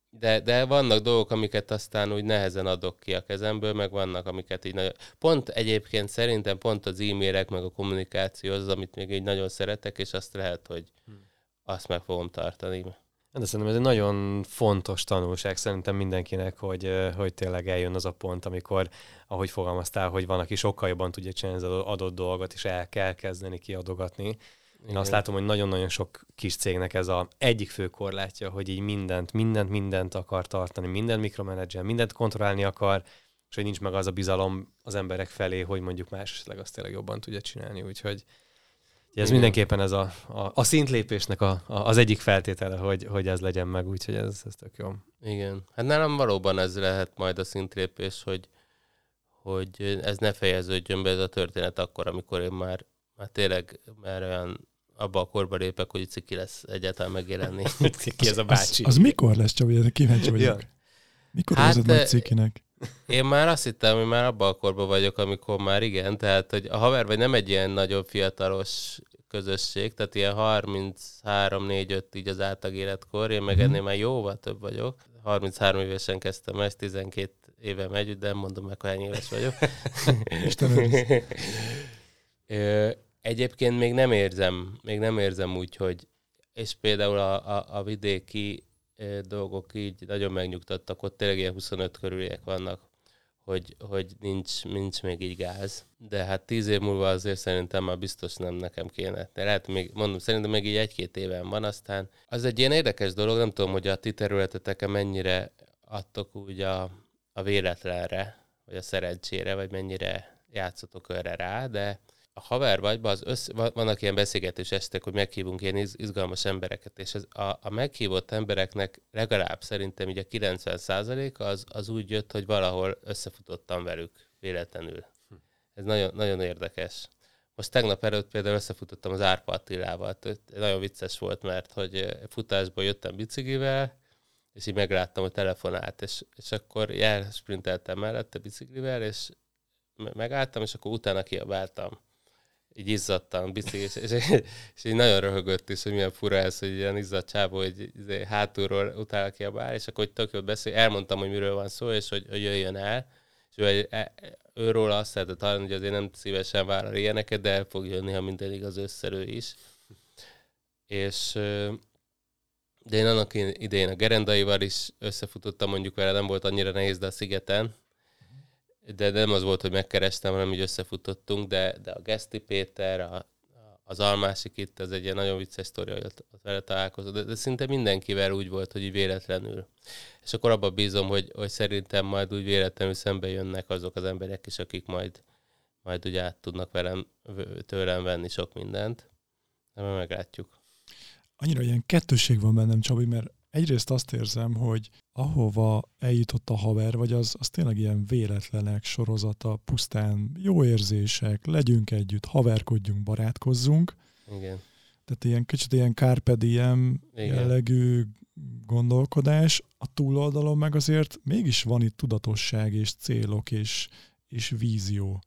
[SPEAKER 1] de, de vannak dolgok, amiket aztán úgy nehezen adok ki a kezemből, meg vannak, amiket így nagyon... Pont egyébként szerintem pont az e-mailek, meg a kommunikáció az, amit még így nagyon szeretek, és azt lehet, hogy hmm. azt meg fogom tartani.
[SPEAKER 3] De szerintem ez egy nagyon fontos tanulság szerintem mindenkinek, hogy, hogy tényleg eljön az a pont, amikor, ahogy fogalmaztál, hogy van, aki sokkal jobban tudja csinálni az adott dolgot, és el kell kezdeni kiadogatni. Én Igen. azt látom, hogy nagyon-nagyon sok kis cégnek ez a egyik fő korlátja, hogy így mindent, mindent, mindent akar tartani, mindent mikromenedzser, mindent kontrollálni akar, és hogy nincs meg az a bizalom az emberek felé, hogy mondjuk más azt tényleg jobban tudja csinálni. Úgyhogy ez Igen. mindenképpen ez a, a, a szintlépésnek a, a, az egyik feltétele, hogy, hogy ez legyen meg, úgyhogy ez, ez tök jó.
[SPEAKER 1] Igen. Hát nálam valóban ez lehet majd a szintlépés, hogy, hogy ez ne fejeződjön be ez a történet akkor, amikor én már, már tényleg már olyan abba a korba lépek, hogy ciki lesz egyáltalán megjelenni.
[SPEAKER 3] ki ez a bácsi?
[SPEAKER 2] Az, az mikor lesz, Csabi? Kíváncsi vagyok. Ja. Mikor hát, hozod meg cikinek?
[SPEAKER 1] Én már azt hittem, hogy már abban a korban vagyok, amikor már igen, tehát hogy a haver vagy nem egy ilyen nagyon fiatalos közösség, tehát ilyen 33-4-5 így az átlag életkor, én meg ennél már jóval több vagyok. 33 évesen kezdtem ezt, 12 éve megy, de nem mondom meg, hogy hány éves vagyok. Egyébként még nem érzem, még nem érzem úgy, hogy és például a, a, a vidéki dolgok így nagyon megnyugtattak, ott tényleg ilyen 25 körüliek vannak, hogy, hogy nincs, nincs még így gáz. De hát tíz év múlva azért szerintem már biztos nem nekem kéne. De lehet még, mondom, szerintem még így egy-két éven van, aztán az egy ilyen érdekes dolog, nem tudom, hogy a ti területeteken mennyire adtok úgy a, a véletlenre, vagy a szerencsére, vagy mennyire játszotok erre rá, de a haver vagy, az össze, vannak ilyen beszélgetés estek, hogy meghívunk ilyen izgalmas embereket, és ez a, a meghívott embereknek legalább szerintem így a 90 az, az úgy jött, hogy valahol összefutottam velük véletlenül. Ez nagyon, nagyon érdekes. Most tegnap előtt például összefutottam az Árpa Attilával. Nagyon vicces volt, mert hogy futásból jöttem biciklivel, és így megláttam a telefonát, és, és akkor jár sprinteltem mellette biciklivel, és megálltam, és akkor utána kiabáltam így izzadtam bicikli, és, és, és, így nagyon röhögött is, hogy milyen fura ez, hogy ilyen izzadt csávó, hogy izé hátulról utána kiabál, és akkor hogy tök jót beszél, elmondtam, hogy miről van szó, és hogy, hogy jöjjön el, és ő, e, őről azt lehetett hallani, hogy azért nem szívesen vállal ilyeneket, de el fog jönni, ha minden igaz összerő is. És de én annak idején a gerendaival is összefutottam, mondjuk vele nem volt annyira nehéz, de a szigeten, de nem az volt, hogy megkerestem, hanem így összefutottunk, de, de a Geszti Péter, a, az Almásik itt, ez egy ilyen nagyon vicces sztori, hogy ott, ott vele találkozott, de, de szinte mindenkivel úgy volt, hogy így véletlenül. És akkor abban bízom, hogy, hogy szerintem majd úgy véletlenül szembe jönnek azok az emberek is, akik majd, majd úgy át tudnak velem, tőlem venni sok mindent. De meglátjuk.
[SPEAKER 2] Annyira ilyen kettőség van bennem, Csabi, mert egyrészt azt érzem, hogy ahova eljutott a haver, vagy az, az tényleg ilyen véletlenek sorozata, pusztán jó érzések, legyünk együtt, haverkodjunk, barátkozzunk.
[SPEAKER 1] Igen.
[SPEAKER 2] Tehát ilyen kicsit ilyen carpe diem jellegű gondolkodás, a túloldalon meg azért mégis van itt tudatosság és célok és, és vízió.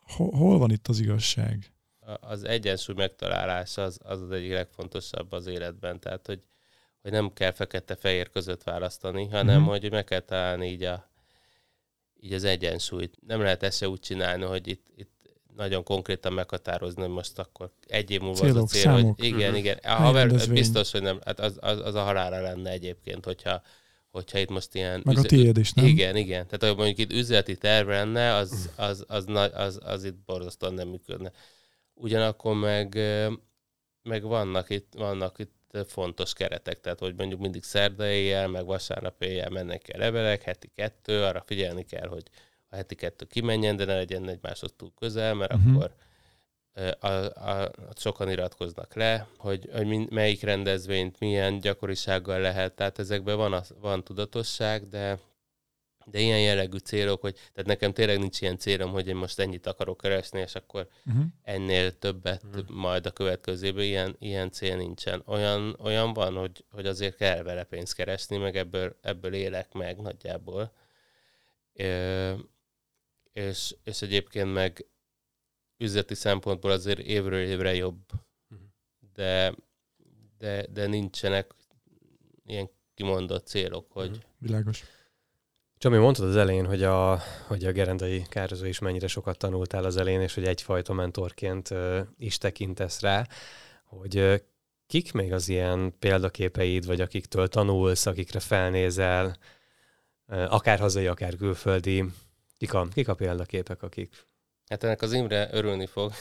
[SPEAKER 2] Hol, hol van itt az igazság?
[SPEAKER 1] Az egyensúly megtalálása az, az az egyik legfontosabb az életben. Tehát, hogy hogy nem kell fekete-fehér között választani, hanem mm-hmm. hogy meg kell találni így, a, így az egyensúlyt. Nem lehet ezt se úgy csinálni, hogy itt, itt nagyon konkrétan meghatározni, hogy most akkor egy év múlva Célok, az a cél, számok. hogy igen, mm-hmm. igen. A haver biztos, hogy nem, hát az, az, az a halára lenne egyébként, hogyha, hogyha itt most ilyen...
[SPEAKER 2] Meg üzlet, a tiéd is, nem?
[SPEAKER 1] Igen, igen. Tehát, hogy mondjuk itt üzleti terv lenne, az, az, az, az, az, az itt borzasztóan nem működne. Ugyanakkor meg, meg vannak itt, vannak itt fontos keretek, tehát hogy mondjuk mindig szerda éjjel, meg vasárnap éjjel mennek el levelek, heti kettő, arra figyelni kell, hogy a heti kettő kimenjen, de ne legyen egymáshoz túl közel, mert uh-huh. akkor a, a, a, sokan iratkoznak le, hogy, hogy melyik rendezvényt milyen gyakorisággal lehet, tehát ezekben van, a, van tudatosság, de de ilyen jellegű célok, hogy tehát nekem tényleg nincs ilyen célom, hogy én most ennyit akarok keresni, és akkor uh-huh. ennél többet uh-huh. majd a következőben, ilyen, ilyen cél nincsen. Olyan, olyan van, hogy, hogy azért kell vele pénzt keresni, meg ebből, ebből élek meg nagyjából. É, és, és egyébként meg üzleti szempontból azért évről évre jobb, uh-huh. de, de, de nincsenek ilyen kimondott célok, hogy... Uh-huh.
[SPEAKER 2] Világos
[SPEAKER 3] Csami, mondtad az elején, hogy a, hogy a gerendai kározó is mennyire sokat tanultál az elején, és hogy egyfajta mentorként is tekintesz rá, hogy kik még az ilyen példaképeid, vagy akiktől tanulsz, akikre felnézel, akár hazai, akár külföldi, kik a, kik a példaképek, akik?
[SPEAKER 1] Hát ennek az Imre örülni fog,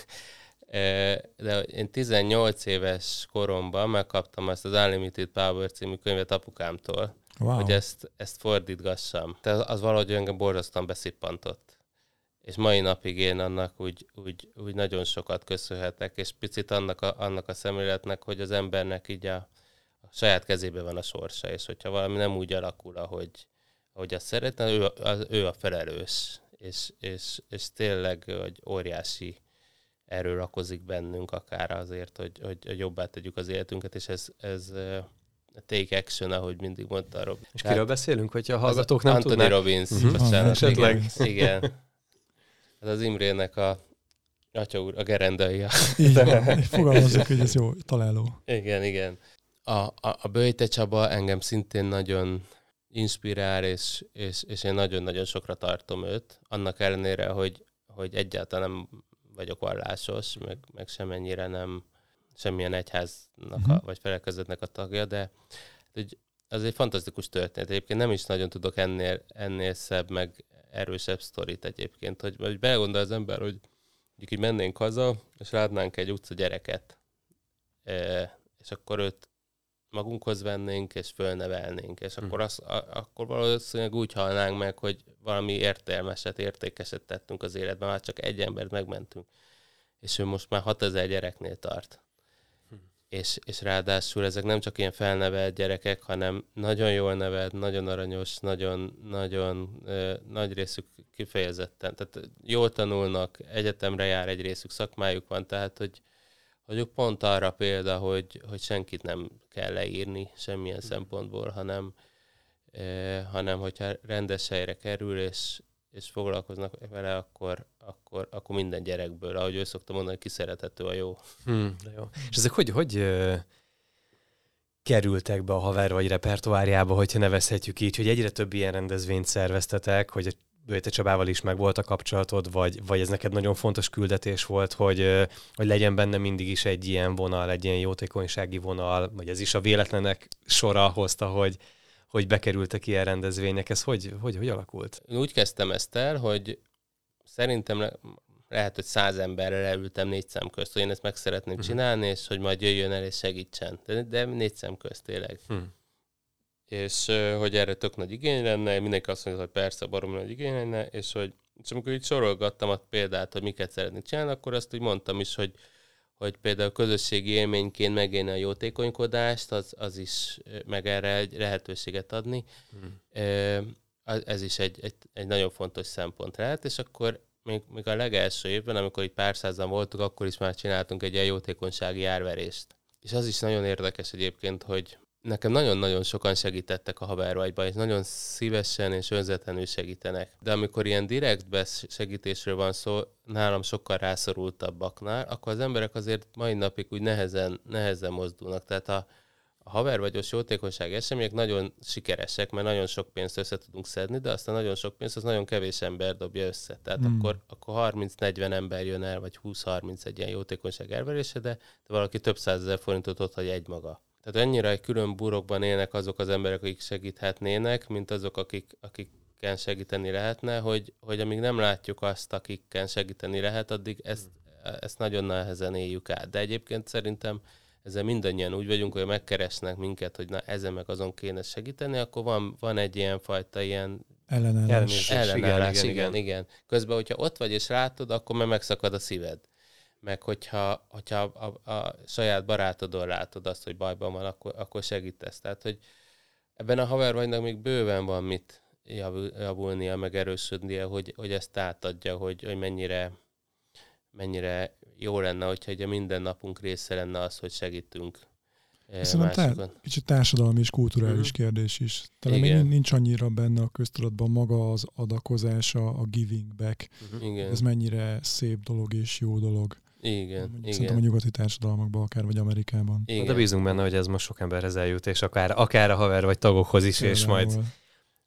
[SPEAKER 1] de én 18 éves koromban megkaptam ezt az Unlimited Power című könyvet apukámtól, wow. hogy ezt, ezt fordítgassam. Tehát az valahogy engem borzasztóan beszippantott. És mai napig én annak úgy, úgy, úgy nagyon sokat köszönhetek, és picit annak a, annak a szemléletnek, hogy az embernek így a, a saját kezébe van a sorsa, és hogyha valami nem úgy alakul, ahogy, ahogy azt szeretne, ő, az, ő a felelős. És, és, és tényleg hogy óriási erő rakozik bennünk akár azért, hogy, hogy, hogy jobbá tegyük az életünket, és ez, ez take action, ahogy mindig mondta a Robin.
[SPEAKER 3] És kiről beszélünk, hogyha a hallgatók nem
[SPEAKER 1] Anthony
[SPEAKER 3] tudnák?
[SPEAKER 1] Robbins,
[SPEAKER 3] Mhm.
[SPEAKER 1] bocsánat,
[SPEAKER 3] Esetleg.
[SPEAKER 1] Igen, igen. Ez az Imrének a atya úr, a gerendaia.
[SPEAKER 2] Így van. Fogalmazzuk, hogy ez jó, találó.
[SPEAKER 1] Igen, igen. A, a, a Böjte Csaba engem szintén nagyon inspirál, és, és, és én nagyon-nagyon sokra tartom őt, annak ellenére, hogy, hogy egyáltalán nem vagyok vallásos, meg, meg semennyire nem semmilyen egyháznak a,
[SPEAKER 2] Mhm.
[SPEAKER 1] vagy felekezetnek a tagja, de hogy az egy fantasztikus történet. Egyébként nem is nagyon tudok ennél, ennél szebb, meg erősebb sztorit egyébként, hogy, hogy belegondol az ember, hogy mondjuk így mennénk haza, és látnánk egy utca gyereket, e, és akkor őt magunkhoz vennénk, és fölnevelnénk, és akkor, az, a, akkor valószínűleg úgy halnánk meg, hogy valami értelmeset, értékeset tettünk az életben, már csak egy embert megmentünk. És ő most már 6000 gyereknél tart.
[SPEAKER 3] Hm.
[SPEAKER 1] És, és ráadásul ezek nem csak ilyen felnevelt gyerekek, hanem nagyon jól nevelt, nagyon aranyos, nagyon, nagyon ö, nagy részük kifejezetten. Tehát jól tanulnak, egyetemre jár egy részük, szakmájuk van, tehát hogy, hogy ők pont arra példa, hogy, hogy senkit nem kell leírni semmilyen szempontból, hanem, hanem hogyha rendes helyre kerül, és, és foglalkoznak vele, akkor, akkor, akkor minden gyerekből, ahogy ő szokta mondani, kiszerethető a jó.
[SPEAKER 3] Hmm, de jó. És ezek hogy, hogy ö, kerültek be a haver vagy repertoárjába, hogyha nevezhetjük így, hogy egyre több ilyen rendezvényt szerveztetek, hogy a Bőte Csabával is meg volt a kapcsolatod, vagy, vagy ez neked nagyon fontos küldetés volt, hogy, hogy legyen benne mindig is egy ilyen vonal, egy ilyen jótékonysági vonal, vagy ez is a véletlenek sora hozta, hogy, hogy bekerültek ilyen rendezvények. Ez hogy, hogy, hogy alakult?
[SPEAKER 1] Én úgy kezdtem ezt el, hogy szerintem le, lehet, hogy száz emberre leültem négy szem közt, hogy én ezt meg szeretném
[SPEAKER 3] Mhm.
[SPEAKER 1] csinálni, és hogy majd jöjjön el és segítsen. De, de négy szem közt tényleg.
[SPEAKER 3] Hm.
[SPEAKER 1] És hogy erre tök nagy igény lenne, mindenki azt mondja, hogy persze baromi nagy igény lenne, és hogy és amikor így sorolgattam a példát, hogy miket szeretnék csinálni, akkor azt úgy mondtam is, hogy, hogy például közösségi élményként megélni a jótékonykodást, az, az is, meg erre egy lehetőséget adni,
[SPEAKER 3] Hm.
[SPEAKER 1] Az- ez is egy, egy, egy nagyon fontos szempont lehet, és akkor még, még a legelső évben, amikor itt pár százan voltunk, akkor is már csináltunk egy ilyen jótékonysági járverést. És az is nagyon érdekes egyébként, hogy nekem nagyon-nagyon sokan segítettek a havervajban, és nagyon szívesen és önzetlenül segítenek. De amikor ilyen direkt segítésről van szó, nálam sokkal rászorultabbaknál, akkor az emberek azért mai napig úgy nehezen, nehezen mozdulnak. Tehát a, a havervagyos jótékonyság események nagyon sikeresek, mert nagyon sok pénzt össze tudunk szedni, de aztán nagyon sok pénzt az nagyon kevés ember dobja össze. Tehát mm. akkor, akkor 30-40 ember jön el, vagy 20-30 egy ilyen jótékonyság elverése, de, de valaki több százezer forintot ott hagy egy maga. Tehát annyira egy külön burokban élnek azok az emberek, akik segíthetnének, mint azok, akik, akikkel segíteni lehetne, hogy, hogy amíg nem látjuk azt, akikkel segíteni lehet, addig ezt, ezt nagyon nehezen éljük át. De egyébként szerintem ezzel mindannyian úgy vagyunk, hogy megkeresnek minket, hogy na ezen meg azon kéne segíteni, akkor van, van egy ilyen fajta ilyen
[SPEAKER 2] Ellenállás.
[SPEAKER 1] Ellenállás,
[SPEAKER 3] igen,
[SPEAKER 1] igen, igen, igen. Közben, hogyha ott vagy és látod, akkor már megszakad a szíved. Meg hogyha, hogyha a, a, a saját barátodon látod azt, hogy bajban van, akkor, akkor segítesz. Tehát, hogy ebben a havervagynak még bőven van mit javul- javulnia, meg erősödnie, hogy, hogy ezt átadja, hogy, hogy mennyire, mennyire jó lenne, hogyha ugye minden napunk része lenne az, hogy segítünk eh,
[SPEAKER 2] Szerintem
[SPEAKER 1] másokon.
[SPEAKER 2] tá- kicsit társadalmi és kulturális
[SPEAKER 3] Mhm.
[SPEAKER 2] kérdés is. Talán még
[SPEAKER 1] Igen.
[SPEAKER 2] nincs annyira benne a köztudatban maga az adakozás, a, giving back.
[SPEAKER 3] Mhm.
[SPEAKER 1] Igen,
[SPEAKER 2] Ez mennyire szép dolog és jó dolog.
[SPEAKER 1] Igen,
[SPEAKER 2] Mondjuk Szerintem a
[SPEAKER 1] igen.
[SPEAKER 2] nyugati társadalmakban, akár vagy Amerikában.
[SPEAKER 1] igen.
[SPEAKER 3] De bízunk benne, hogy ez most sok emberhez eljut, és akár, akár a haver vagy tagokhoz is, és majd,
[SPEAKER 2] Például.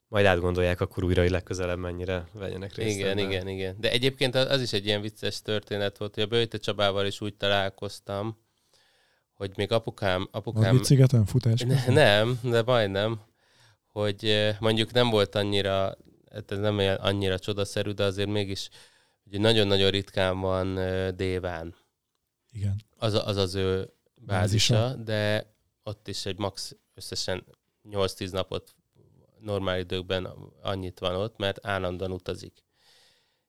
[SPEAKER 3] majd átgondolják akkor újra, hogy legközelebb mennyire vegyenek részt.
[SPEAKER 1] Igen,
[SPEAKER 3] ebben.
[SPEAKER 1] igen, igen. De egyébként az az is egy ilyen vicces történet volt, hogy a Böjte Csabával is úgy találkoztam, hogy még apukám, apukám...
[SPEAKER 2] Margit szigeten futás.
[SPEAKER 1] Ne, nem, de majdnem, hogy eh, mondjuk nem volt annyira, hát ez nem olyan annyira csodaszerű, de azért mégis ugye nagyon-nagyon ritkán van déván.
[SPEAKER 2] Igen.
[SPEAKER 1] Az, az az ő
[SPEAKER 2] Bázisa.
[SPEAKER 1] bázisa, de ott is egy max összesen 8-10 napot normál időkben annyit van ott, mert állandóan utazik.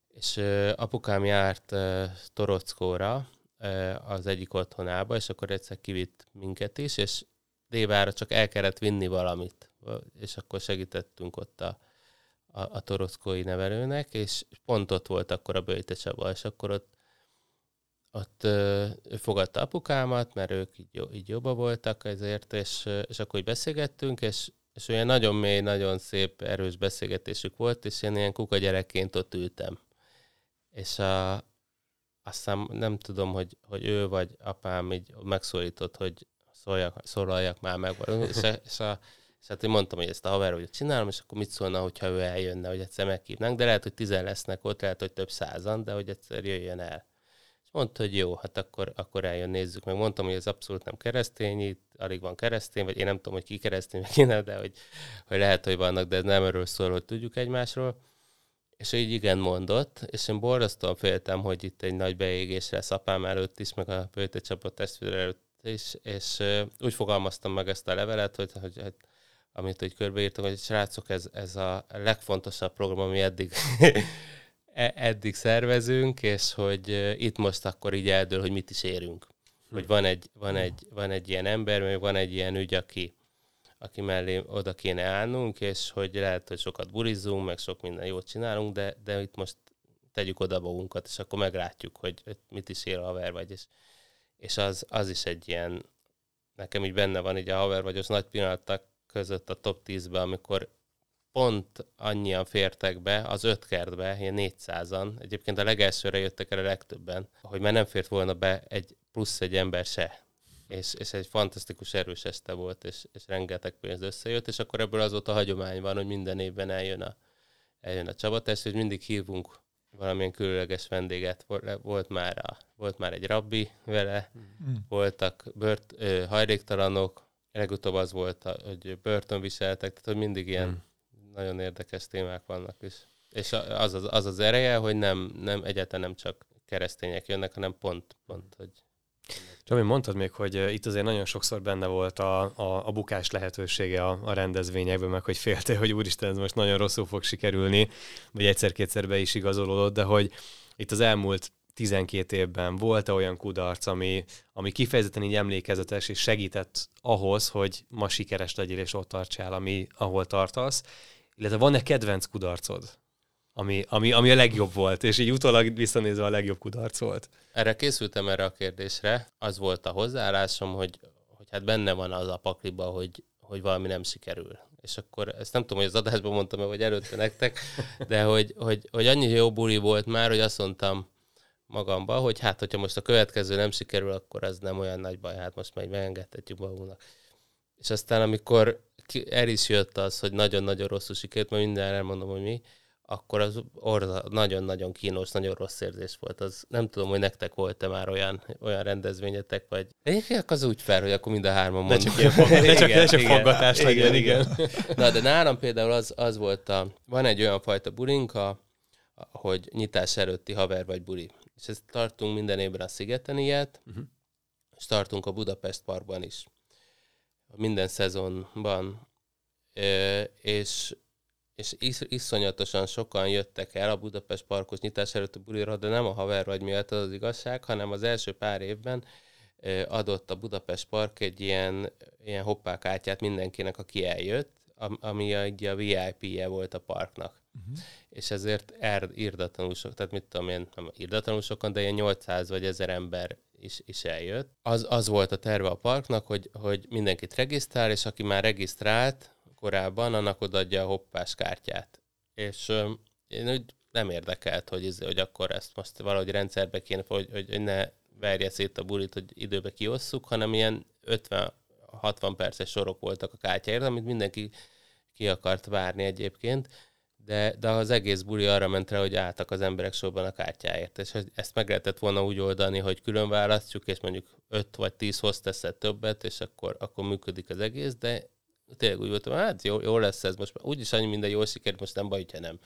[SPEAKER 1] És ö, apukám járt ö, Torockóra, ö, az egyik otthonába, és akkor egyszer kivitt minket is, és Dévára csak el kellett vinni valamit, és akkor segítettünk ott a, a, a torockói nevelőnek, és pont ott volt akkor a Böjte és akkor ott ott ő fogadta apukámat, mert ők így, így jobban voltak ezért, és, és akkor így beszélgettünk, és, és olyan nagyon mély, nagyon szép, erős beszélgetésük volt, és én ilyen kuka gyerekként ott ültem. És a, aztán nem tudom, hogy, hogy ő vagy apám így megszólított, hogy szóljak, szólaljak már meg. És, a, és, a, és hát én mondtam, hogy ezt a haver, hogy csinálom, és akkor mit szólna, hogyha ő eljönne, hogy egyszer meghívnánk, de lehet, hogy tizen lesznek ott, lehet, hogy több százan, de hogy egyszer jöjjön el. És mondta, hogy jó, hát akkor, akkor eljön, nézzük meg. Mondtam, hogy ez abszolút nem keresztény, itt alig van keresztény, vagy én nem tudom, hogy ki keresztény, meg én, de hogy, hogy lehet, hogy vannak, de ez nem erről szól, hogy tudjuk egymásról. És így igen mondott, és én borzasztóan féltem, hogy itt egy nagy beégés lesz apám előtt is, meg a Pöjte csapat testvére előtt is, és úgy fogalmaztam meg ezt a levelet, hogy, hogy, hogy amit hogy körbeírtam, hogy srácok, ez, ez a legfontosabb program, ami eddig, e, eddig szervezünk, és hogy itt most akkor így eldől, hogy mit is érünk. Hogy van egy, van egy, van egy ilyen ember, vagy van egy ilyen ügy, aki, aki mellé oda kéne állnunk, és hogy lehet, hogy sokat burizunk, meg sok minden jót csinálunk, de, de itt most tegyük oda magunkat, és akkor meglátjuk, hogy, hogy mit is ér a haver vagy. És, és az, az is egy ilyen, nekem így benne van így a haver vagyos nagy pillanatok között a top 10-ben, amikor pont annyian fértek be az öt kertbe, ilyen 400-an. Egyébként a legelsőre jöttek el a legtöbben, hogy már nem fért volna be egy plusz egy ember se és, és egy fantasztikus erős este volt, és, és rengeteg pénz összejött, és akkor ebből azóta hagyomány van, hogy minden évben eljön a, eljön a csabatest, és mindig hívunk valamilyen különleges vendéget. Volt már, a, volt már egy rabbi vele, mm. voltak bört, ö, hajléktalanok, legutóbb az volt, hogy börtönviseltek, tehát hogy mindig ilyen mm. nagyon érdekes témák vannak is. És az az, az, az ereje, hogy nem, nem egyáltalán nem csak keresztények jönnek, hanem pont, pont hogy
[SPEAKER 3] Csami, mondtad még, hogy itt azért nagyon sokszor benne volt a, a, a bukás lehetősége a, a rendezvényekben, meg hogy féltél, hogy úristen, ez most nagyon rosszul fog sikerülni, vagy egyszer-kétszer be is igazolódott, de hogy itt az elmúlt 12 évben volt-e olyan kudarc, ami, ami kifejezetten így emlékezetes, és segített ahhoz, hogy ma sikeres legyél, és ott tartsál, ami, ahol tartasz, illetve van-e kedvenc kudarcod? ami, ami, ami a legjobb volt, és így utólag visszanézve a legjobb kudarc volt.
[SPEAKER 1] Erre készültem erre a kérdésre. Az volt a hozzáállásom, hogy, hogy hát benne van az a pakliba, hogy, hogy valami nem sikerül. És akkor ezt nem tudom, hogy az adásban mondtam-e, vagy előtte nektek, de hogy, hogy, hogy annyi jó buli volt már, hogy azt mondtam magamba, hogy hát, hogyha most a következő nem sikerül, akkor az nem olyan nagy baj, hát most meg megengedhetjük magunknak. És aztán, amikor el is jött az, hogy nagyon-nagyon rosszul sikerült, mert minden elmondom, hogy mi, akkor az nagyon-nagyon kínos, nagyon rossz érzés volt. Az nem tudom, hogy nektek volt-e már olyan, olyan rendezvényetek, vagy... Egyébként az úgy fel, hogy akkor mind a hárman mondjuk.
[SPEAKER 3] Ne csak, ilyen fog, ne csak, ne csak foggatás legyen, igen.
[SPEAKER 1] Na, de nálam például az, az volt a... Van egy olyan fajta bulinka, hogy nyitás előtti haver vagy buli. És ezt tartunk minden évben a Szigeten ilyet, uh-huh. és tartunk a Budapest Parkban is. Minden szezonban. És és is, iszonyatosan sokan jöttek el a Budapest parkos nyitás előtt a bulira, de nem a haver vagy miatt az, az igazság, hanem az első pár évben adott a Budapest Park egy ilyen, ilyen hoppákártyát mindenkinek, aki eljött, ami a, a VIP-je volt a parknak. Uh-huh. És ezért er, írdatlanul sok, tehát mit tudom én, nem írdatlanul sokan, de ilyen 800 vagy 1000 ember is, is eljött. Az, az volt a terve a parknak, hogy, hogy mindenkit regisztrál, és aki már regisztrált, korábban, annak odaadja a hoppás kártyát. És öm, én úgy nem érdekelt, hogy, ez, hogy akkor ezt most valahogy rendszerbe kéne, hogy, hogy ne verje szét a bulit, hogy időbe kiosszuk, hanem ilyen 50-60 perces sorok voltak a kártyáért, amit mindenki ki akart várni egyébként, de, de az egész buli arra ment rá, hogy álltak az emberek sorban a kártyáért, és ezt meg lehetett volna úgy oldani, hogy külön választjuk, és mondjuk 5 vagy 10 hostesset többet, és akkor, akkor működik az egész, de tényleg úgy voltam, hát jó, jó lesz ez most, úgyis annyi minden jól sikerült, most nem baj, hogyha nem.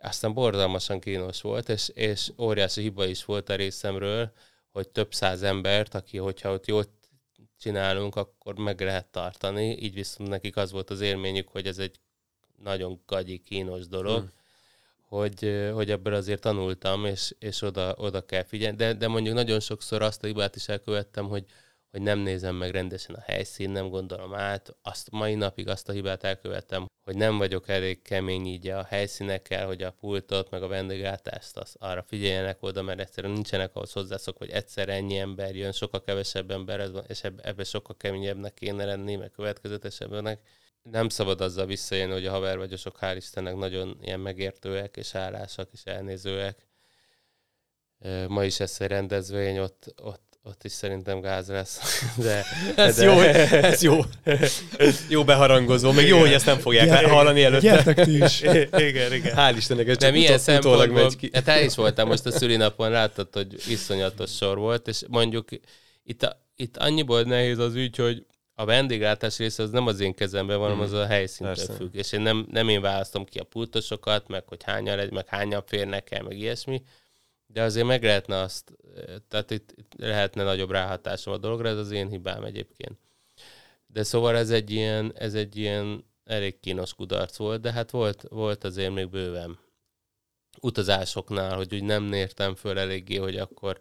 [SPEAKER 1] Aztán borzalmasan kínos volt, és, és óriási hiba is volt a részemről, hogy több száz embert, aki, hogyha ott jól csinálunk, akkor meg lehet tartani. Így viszont nekik az volt az élményük, hogy ez egy nagyon gagyi, kínos dolog, hmm. hogy, hogy ebből azért tanultam, és, és oda, oda kell figyelni. De, de mondjuk nagyon sokszor azt a hibát is elkövettem, hogy, hogy nem nézem meg rendesen a helyszín, nem gondolom át. Azt mai napig azt a hibát elkövettem, hogy nem vagyok elég kemény így a helyszínekkel, hogy a pultot, meg a vendéglátást azt arra figyeljenek oda, mert egyszerűen nincsenek ahhoz hozzászok, hogy egyszer ennyi ember jön, sokkal kevesebb ember, és ebbe sokkal keményebbnek kéne lenni, meg következetesebbnek. Nem szabad azzal visszajönni, hogy a havervagyosok hál' Istennek nagyon ilyen megértőek, és állásak, és elnézőek. Ma is ezt egy rendezvény, ott, ott ott is szerintem gáz lesz. De,
[SPEAKER 3] ez,
[SPEAKER 1] de...
[SPEAKER 3] Jó, ez jó. Jó beharangozó. Még jó, hogy ezt nem fogják Gyertek, hallani előtte.
[SPEAKER 2] Gyertek ti is.
[SPEAKER 3] igen, igen. Hál' Istennek, ez
[SPEAKER 1] De csak milyen szempontból, megy ki. Hát el is voltam most a szülinapon, láttad, hogy iszonyatos sor volt, és mondjuk itt, a, itt annyiból nehéz az ügy, hogy a vendéglátás része az nem az én kezemben van, hanem az a helyszíntől függ. És én nem, nem én választom ki a pultosokat, meg hogy hányan egy, meg hányan férnek el, meg ilyesmi, de azért meg lehetne azt, tehát itt, itt lehetne nagyobb ráhatásom a dologra, ez az én hibám egyébként. De szóval ez egy ilyen, ez egy ilyen elég kínos kudarc volt, de hát volt, volt azért még bőven utazásoknál, hogy úgy nem nértem föl eléggé, hogy akkor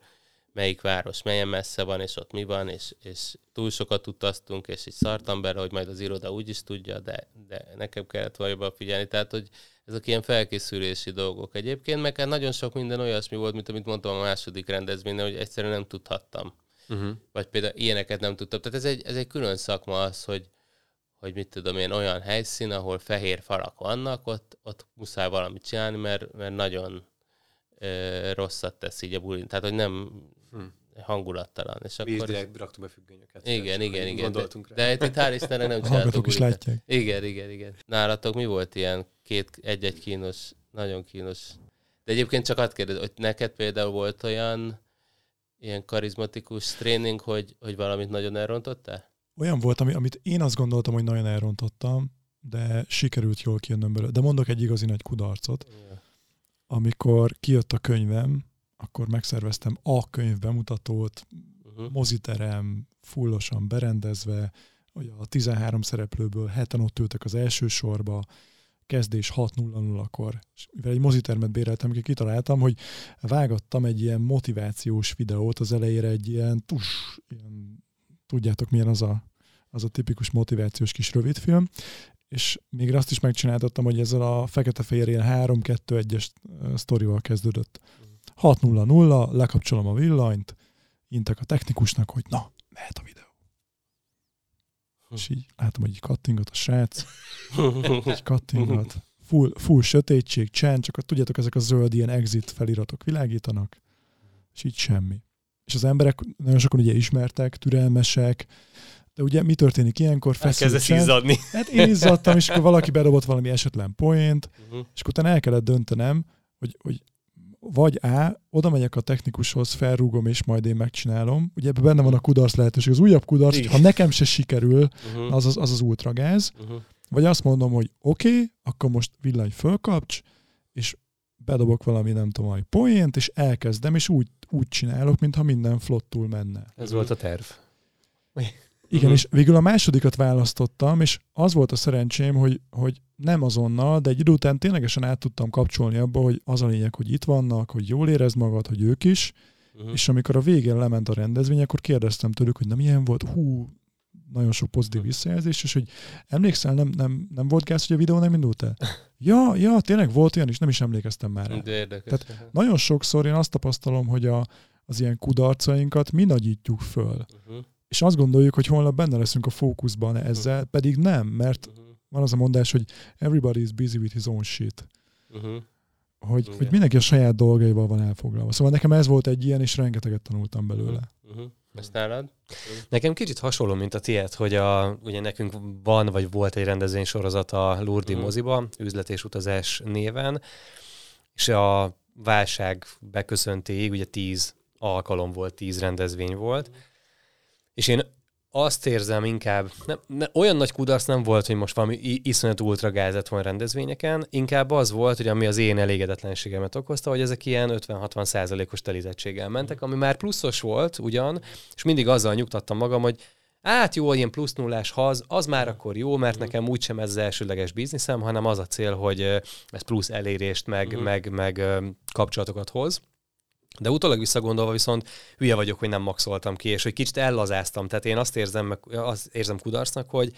[SPEAKER 1] melyik város melyen messze van, és ott mi van, és, és túl sokat utaztunk, és így szartam bele, hogy majd az iroda úgy is tudja, de, de nekem kellett valójában figyelni. Tehát, hogy ezek ilyen felkészülési dolgok egyébként, meg hát nagyon sok minden olyasmi volt, mint amit mondtam a második rendezvényen, hogy egyszerűen nem tudhattam. Uh-huh. Vagy például ilyeneket nem tudtam. Tehát ez egy, ez egy külön szakma az, hogy, hogy mit tudom én, olyan helyszín, ahol fehér falak vannak, ott, ott muszáj valamit csinálni, mert, mert nagyon ö, rosszat tesz így a bulin. Tehát, hogy nem hmm. Hangulattalan. És
[SPEAKER 3] Mi akkor... is direkt raktuk be függönyöket.
[SPEAKER 1] Igen, igen, igen. De, de itt hál' Istenre nem csináltuk.
[SPEAKER 2] is látják.
[SPEAKER 1] Igen, igen, igen. Nálatok mi volt ilyen két, egy-egy kínos, nagyon kínos. De egyébként csak azt kérdez, hogy neked például volt olyan ilyen karizmatikus tréning, hogy, hogy valamit nagyon elrontottál?
[SPEAKER 2] Olyan volt, ami, amit én azt gondoltam, hogy nagyon elrontottam, de sikerült jól kijönnöm belőle. De mondok egy igazi nagy kudarcot. Ja. Amikor kijött a könyvem, akkor megszerveztem a könyv bemutatót, uh-huh. moziterem, fullosan berendezve, hogy a 13 szereplőből heten ott ültek az első sorba, kezdés 6.00-kor. És mivel egy mozitermet béreltem, ki kitaláltam, hogy vágattam egy ilyen motivációs videót az elejére, egy ilyen tus, ilyen, tudjátok milyen az a, az a tipikus motivációs kis rövidfilm, és még azt is megcsináltattam, hogy ezzel a fekete-fehér ilyen 3-2-1-es sztorival kezdődött. 6.00, lekapcsolom a villanyt, intek a technikusnak, hogy na, mehet a videó és így látom, hogy így kattingat a srác, és kattingat. Full, full sötétség, csend, csak tudjátok, ezek a zöld ilyen exit feliratok világítanak, és így semmi. És az emberek nagyon sokan ugye ismertek, türelmesek, de ugye mi történik ilyenkor?
[SPEAKER 3] Elkezdesz izzadni.
[SPEAKER 2] Hát én izzadtam, és akkor valaki bedobott valami esetlen poént, uh-huh. és akkor utána el kellett döntenem, hogy, hogy vagy A, oda megyek a technikushoz, felrúgom, és majd én megcsinálom. Ugye ebben benne van a kudarc lehetőség. Az újabb kudarc, ha nekem se sikerül, uh-huh. az, az az, az ultragáz. Uh-huh. Vagy azt mondom, hogy oké, okay, akkor most villany fölkapcs, és bedobok valami, nem tudom, hogy poént, és elkezdem, és úgy, úgy csinálok, mintha minden flottul menne.
[SPEAKER 3] Ez volt a terv.
[SPEAKER 2] Igen, uh-huh. és végül a másodikat választottam, és az volt a szerencsém, hogy, hogy nem azonnal, de egy idő után ténylegesen át tudtam kapcsolni abba, hogy az a lényeg, hogy itt vannak, hogy jól érezd magad, hogy ők is, uh-huh. és amikor a végén lement a rendezvény, akkor kérdeztem tőlük, hogy nem ilyen volt, hú, nagyon sok pozitív uh-huh. visszajelzés, és hogy emlékszel, nem, nem, nem volt gáz, hogy a videó nem indult el? ja, ja, tényleg volt olyan is, nem is emlékeztem már rá.
[SPEAKER 1] De érdekes.
[SPEAKER 2] Tehát nagyon sokszor én azt tapasztalom, hogy a, az ilyen kudarcainkat mi nagyítjuk föl. Uh-huh és azt gondoljuk, hogy holnap benne leszünk a fókuszban ezzel, uh-huh. pedig nem, mert uh-huh. van az a mondás, hogy everybody is busy with his own shit. Uh-huh. Hogy, hogy mindenki a saját dolgaival van elfoglalva. Szóval nekem ez volt egy ilyen, és rengeteget tanultam belőle.
[SPEAKER 1] Uh-huh. Ezt nálad?
[SPEAKER 3] Nekem kicsit hasonló, mint a tiéd, hogy a, ugye nekünk van, vagy volt egy rendezvény sorozat a Lurdi uh-huh. moziba, üzlet és utazás néven, és a válság beköszöntéig ugye tíz alkalom volt, tíz rendezvény volt, uh-huh és én azt érzem inkább, nem, ne, olyan nagy kudarc nem volt, hogy most valami iszonyat ultragázet van rendezvényeken, inkább az volt, hogy ami az én elégedetlenségemet okozta, hogy ezek ilyen 50-60 százalékos telizettséggel mentek, ami már pluszos volt ugyan, és mindig azzal nyugtattam magam, hogy hát jó, ilyen plusz nullás haz, az már akkor jó, mert nekem úgysem ez az elsődleges bizniszem, hanem az a cél, hogy ez plusz elérést, meg, uh-huh. meg, meg kapcsolatokat hoz. De utólag visszagondolva viszont hülye vagyok, hogy nem maxoltam ki, és hogy kicsit ellazáztam. Tehát én azt érzem, meg, azt érzem kudarcnak, hogy,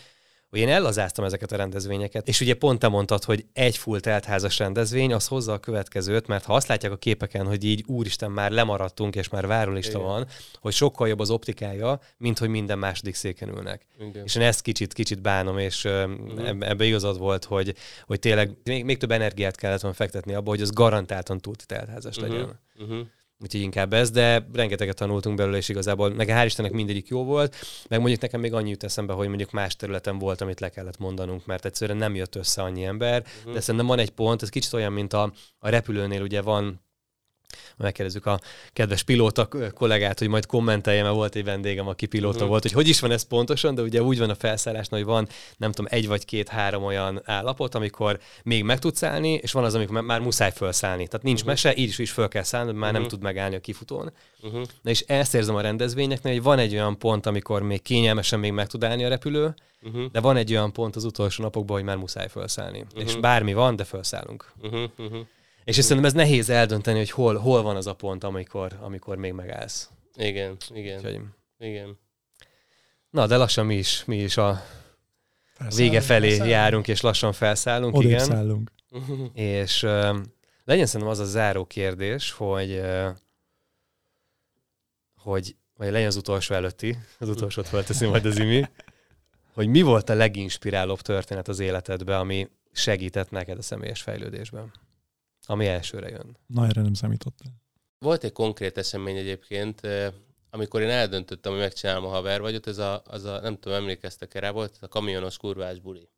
[SPEAKER 3] hogy én ellazáztam ezeket a rendezvényeket, és ugye pont te mondtad, hogy egy full teltházas rendezvény, az hozza a következőt, mert ha azt látják a képeken, hogy így úristen már lemaradtunk, és már várólista
[SPEAKER 1] Igen.
[SPEAKER 3] van, hogy sokkal jobb az optikája, mint hogy minden második széken ülnek.
[SPEAKER 1] Igen.
[SPEAKER 3] És én ezt kicsit, kicsit bánom, és
[SPEAKER 1] Mhm.
[SPEAKER 3] uh-huh. ebbe igazad volt, hogy, hogy tényleg még, még több energiát kellett volna fektetni abba, hogy az garantáltan túl teltházas
[SPEAKER 1] Mhm.
[SPEAKER 3] legyen.
[SPEAKER 1] Uh-huh.
[SPEAKER 3] Úgyhogy inkább ez, de rengeteget tanultunk belőle, és igazából meg hál' Istennek mindegyik jó volt, meg mondjuk nekem még annyi jut eszembe, hogy mondjuk más területen volt, amit le kellett mondanunk, mert egyszerűen nem jött össze annyi ember, uh-huh. de szerintem van egy pont, ez kicsit olyan, mint a, a repülőnél ugye van megkérdezzük a kedves pilóta kollégát, hogy majd kommentelje, mert volt egy vendégem, aki pilóta uh-huh. volt, hogy hogy is van ez pontosan, de ugye úgy van a felszállásnál, hogy van nem tudom, egy vagy két-három olyan állapot, amikor még meg tudsz állni, és van az, amikor már muszáj felszállni. Tehát nincs uh-huh. mese, így is, is föl kell szállni, már uh-huh. nem
[SPEAKER 1] Mhm.
[SPEAKER 3] tud megállni a kifutón.
[SPEAKER 1] Uh-huh.
[SPEAKER 3] Na és ezt érzem a rendezvényeknél, hogy van egy olyan pont, amikor még kényelmesen még meg tud állni a repülő,
[SPEAKER 1] Uh-huh.
[SPEAKER 3] de van egy olyan pont az utolsó napokban, hogy már muszáj felszállni. Uh-huh. És bármi van, de felszállunk.
[SPEAKER 1] Uh-huh. Uh-huh.
[SPEAKER 3] És szerintem ez nehéz eldönteni, hogy hol, hol van az a pont, amikor, amikor még megállsz.
[SPEAKER 1] Igen, igen,
[SPEAKER 3] Úgyhogy...
[SPEAKER 1] igen.
[SPEAKER 3] Na, de lassan mi is, mi is a
[SPEAKER 2] Felszállunk,
[SPEAKER 3] vége felé
[SPEAKER 2] felszállunk.
[SPEAKER 3] járunk, és lassan felszállunk,
[SPEAKER 2] Odébb
[SPEAKER 3] igen.
[SPEAKER 2] szállunk.
[SPEAKER 3] És uh, legyen szerintem az a záró kérdés, hogy uh, hogy vagy legyen az utolsó előtti, az utolsót felteszi majd az imi, hogy mi volt a leginspirálóbb történet az életedben, ami segített neked a személyes fejlődésben? Ami elsőre jön.
[SPEAKER 2] Na, erre nem számítottam.
[SPEAKER 1] Volt egy konkrét esemény egyébként, eh, amikor én eldöntöttem, hogy megcsinálom a haver vagyot, ez a, az a, nem tudom, emlékeztek rá, volt a kamionos kurvás buli,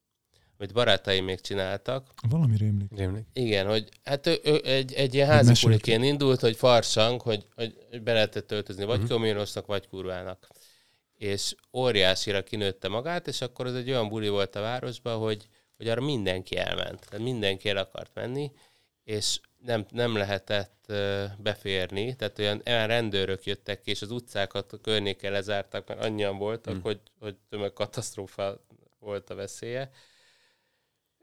[SPEAKER 1] amit barátaim még csináltak.
[SPEAKER 2] Valami rémlik.
[SPEAKER 3] Rémlik.
[SPEAKER 1] Igen, hogy hát ő, ő egy, egy ilyen
[SPEAKER 2] Hogy
[SPEAKER 1] házi
[SPEAKER 2] mesélték.
[SPEAKER 1] buliként indult, hogy farsang, hogy, hogy be lehetett öltözni vagy
[SPEAKER 3] Mhm.
[SPEAKER 1] uh-huh. kamionosnak, vagy kurvának. És óriásira kinőtte magát, és akkor az egy olyan buli volt a városban, hogy, hogy arra mindenki elment. Tehát mindenki el akart menni, és nem, nem lehetett beférni, tehát olyan, olyan rendőrök jöttek ki, és az utcákat a környéken lezártak, mert annyian voltak,
[SPEAKER 3] Mm.
[SPEAKER 1] hogy, hogy tömegkatasztrófa volt a veszélye.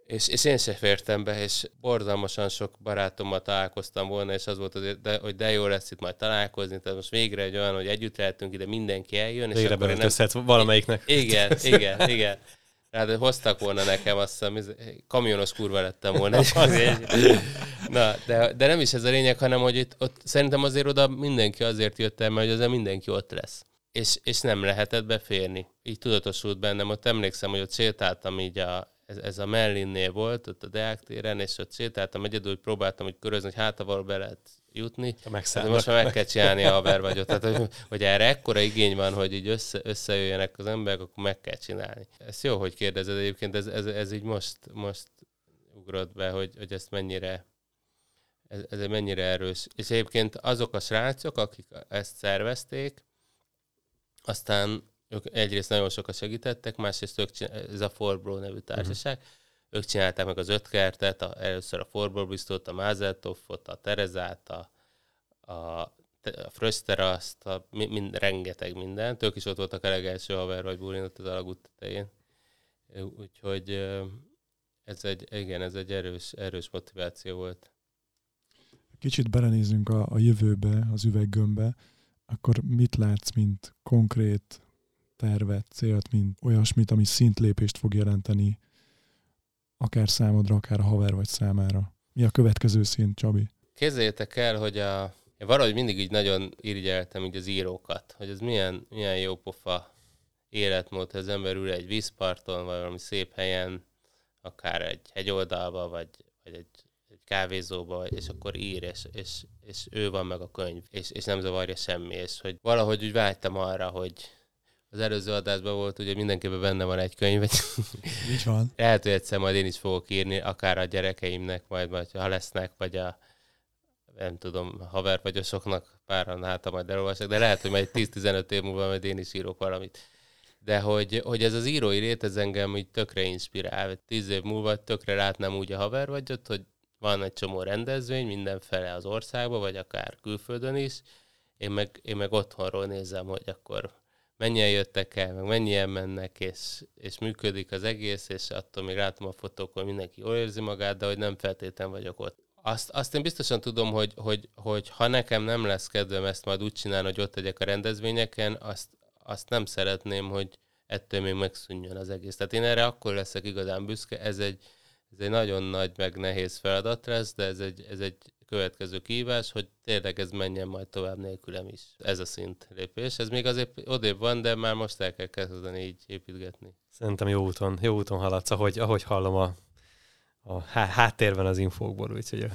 [SPEAKER 1] És, és én se fértem be, és borzalmasan sok barátommal találkoztam volna, és az volt azért, de, hogy de jó lesz itt majd találkozni, tehát most végre egy olyan, hogy együtt lehetünk ide, mindenki eljön, és
[SPEAKER 3] Végre
[SPEAKER 1] akkor én nem,
[SPEAKER 3] valamelyiknek.
[SPEAKER 1] igen, igen, igen. Ráadásul hoztak volna nekem azt hiszem, kamionos kurva lettem volna. Na, de, de nem is ez a lényeg, hanem hogy itt, ott szerintem azért oda mindenki azért jött el, mert hogy azért mindenki ott lesz. És, és nem lehetett beférni. Így tudatosult bennem, ott emlékszem, hogy ott sétáltam így a, ez, ez a Mellinnél volt, ott a Deák téren, és ott sétáltam egyedül, hogy próbáltam hogy körözni, hogy hát valahol be lehet jutni. Hát most már meg kell csinálni a haver vagyot. Tehát, hogy, hogy erre ekkora igény van, hogy így össze, összejöjjenek az emberek, akkor meg kell csinálni. Ez jó, hogy kérdezed egyébként, ez, ez, ez így most, most ugrott be, hogy, hogy ezt mennyire ez, ez mennyire erős. És egyébként azok a srácok, akik ezt szervezték, aztán ők egyrészt nagyon sokat segítettek, másrészt ők csinál, ez a Forbro nevű társaság, uh-huh. Ők csinálták meg az öt kertet, a, először a Forbro biztot, a Mazeltoffot, a Terezát, a, a, a Fröszteraszt, a, mind, rengeteg mindent. Ők is ott voltak a legelső haver vagy bulin ott az alagút tetején. Úgyhogy ez egy, igen, ez egy erős, erős motiváció volt.
[SPEAKER 2] Kicsit belenézünk a, a jövőbe, az üveggömbbe, akkor mit látsz, mint konkrét tervet, célt, mint olyasmit, ami szintlépést fog jelenteni akár számodra, akár a haver vagy számára? Mi a következő szint, Csabi?
[SPEAKER 1] Képzeljétek el, hogy a, én valahogy mindig így nagyon irigyeltem így az írókat, hogy ez milyen, milyen jó pofa életmód, hogy az ember ül egy vízparton, vagy valami szép helyen, akár egy hegyoldalba, vagy, vagy egy, egy kávézóba, és akkor ír, és, és, és ő van meg a könyv, és, és nem zavarja semmi, és hogy valahogy úgy vágytam arra, hogy az előző adásban volt, ugye mindenkiben benne van egy könyv,
[SPEAKER 2] Így van.
[SPEAKER 1] lehet, hogy egyszer majd én is fogok írni, akár a gyerekeimnek, majd, majd ha lesznek, vagy a nem tudom, haver vagyosoknak páran hát, majd elolvasok, de lehet, hogy majd 10-15 év múlva majd én is írok valamit. De hogy, hogy ez az írói rét, ez engem így tökre inspirál. Tíz év múlva tökre látnám úgy a haver vagyot, hogy van egy csomó rendezvény mindenfele az országban, vagy akár külföldön is. Én meg, én meg otthonról nézem, hogy akkor mennyien jöttek el, meg mennyien mennek, és, és működik az egész, és attól még látom a fotókon, mindenki jól érzi magát, de hogy nem feltétlen vagyok ott. azt, azt én biztosan tudom, hogy, hogy, hogy ha nekem nem lesz kedvem ezt majd úgy csinálni, hogy ott tegyek a rendezvényeken, azt, azt nem szeretném, hogy ettől még megszűnjön az egész. Tehát én erre akkor leszek igazán büszke, ez egy, ez egy nagyon nagy, meg nehéz feladat lesz, de ez egy, ez egy következő kívás, hogy tényleg ez menjen majd tovább nélkülem is. Ez a szint lépés. Ez még azért odébb van, de már most el kell kezdeni így építgetni.
[SPEAKER 3] Szerintem jó úton, jó úton haladsz, ahogy, ahogy hallom a, a háttérben az infókból, úgyhogy,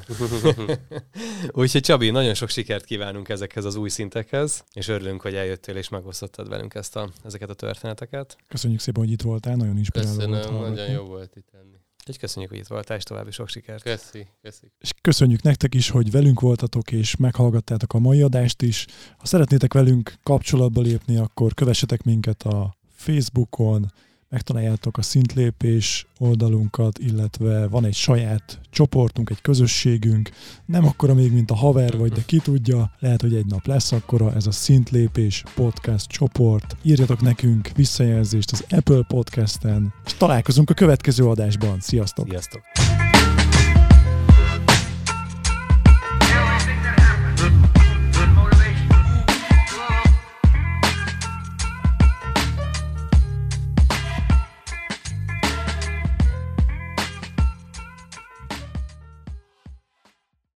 [SPEAKER 3] úgyhogy Csabi, nagyon sok sikert kívánunk ezekhez az új szintekhez, és örülünk, hogy eljöttél és megosztottad velünk ezt a, ezeket a történeteket.
[SPEAKER 2] Köszönjük szépen, hogy itt voltál, nagyon inspiráló
[SPEAKER 1] Köszönöm, volt nagyon jó volt itt lenni.
[SPEAKER 3] Úgyhogy köszönjük, hogy itt voltál, és további sok sikert.
[SPEAKER 1] Köszi, köszi.
[SPEAKER 2] És köszönjük nektek is, hogy velünk voltatok, és meghallgattátok a mai adást is. Ha szeretnétek velünk kapcsolatba lépni, akkor kövessetek minket a Facebookon, megtaláljátok a szintlépés oldalunkat, illetve van egy saját csoportunk, egy közösségünk, nem akkora még, mint a haver vagy, de ki tudja, lehet, hogy egy nap lesz akkora, ez a szintlépés podcast csoport. Írjatok nekünk visszajelzést az Apple Podcasten, és találkozunk a következő adásban. Sziasztok!
[SPEAKER 3] Sziasztok!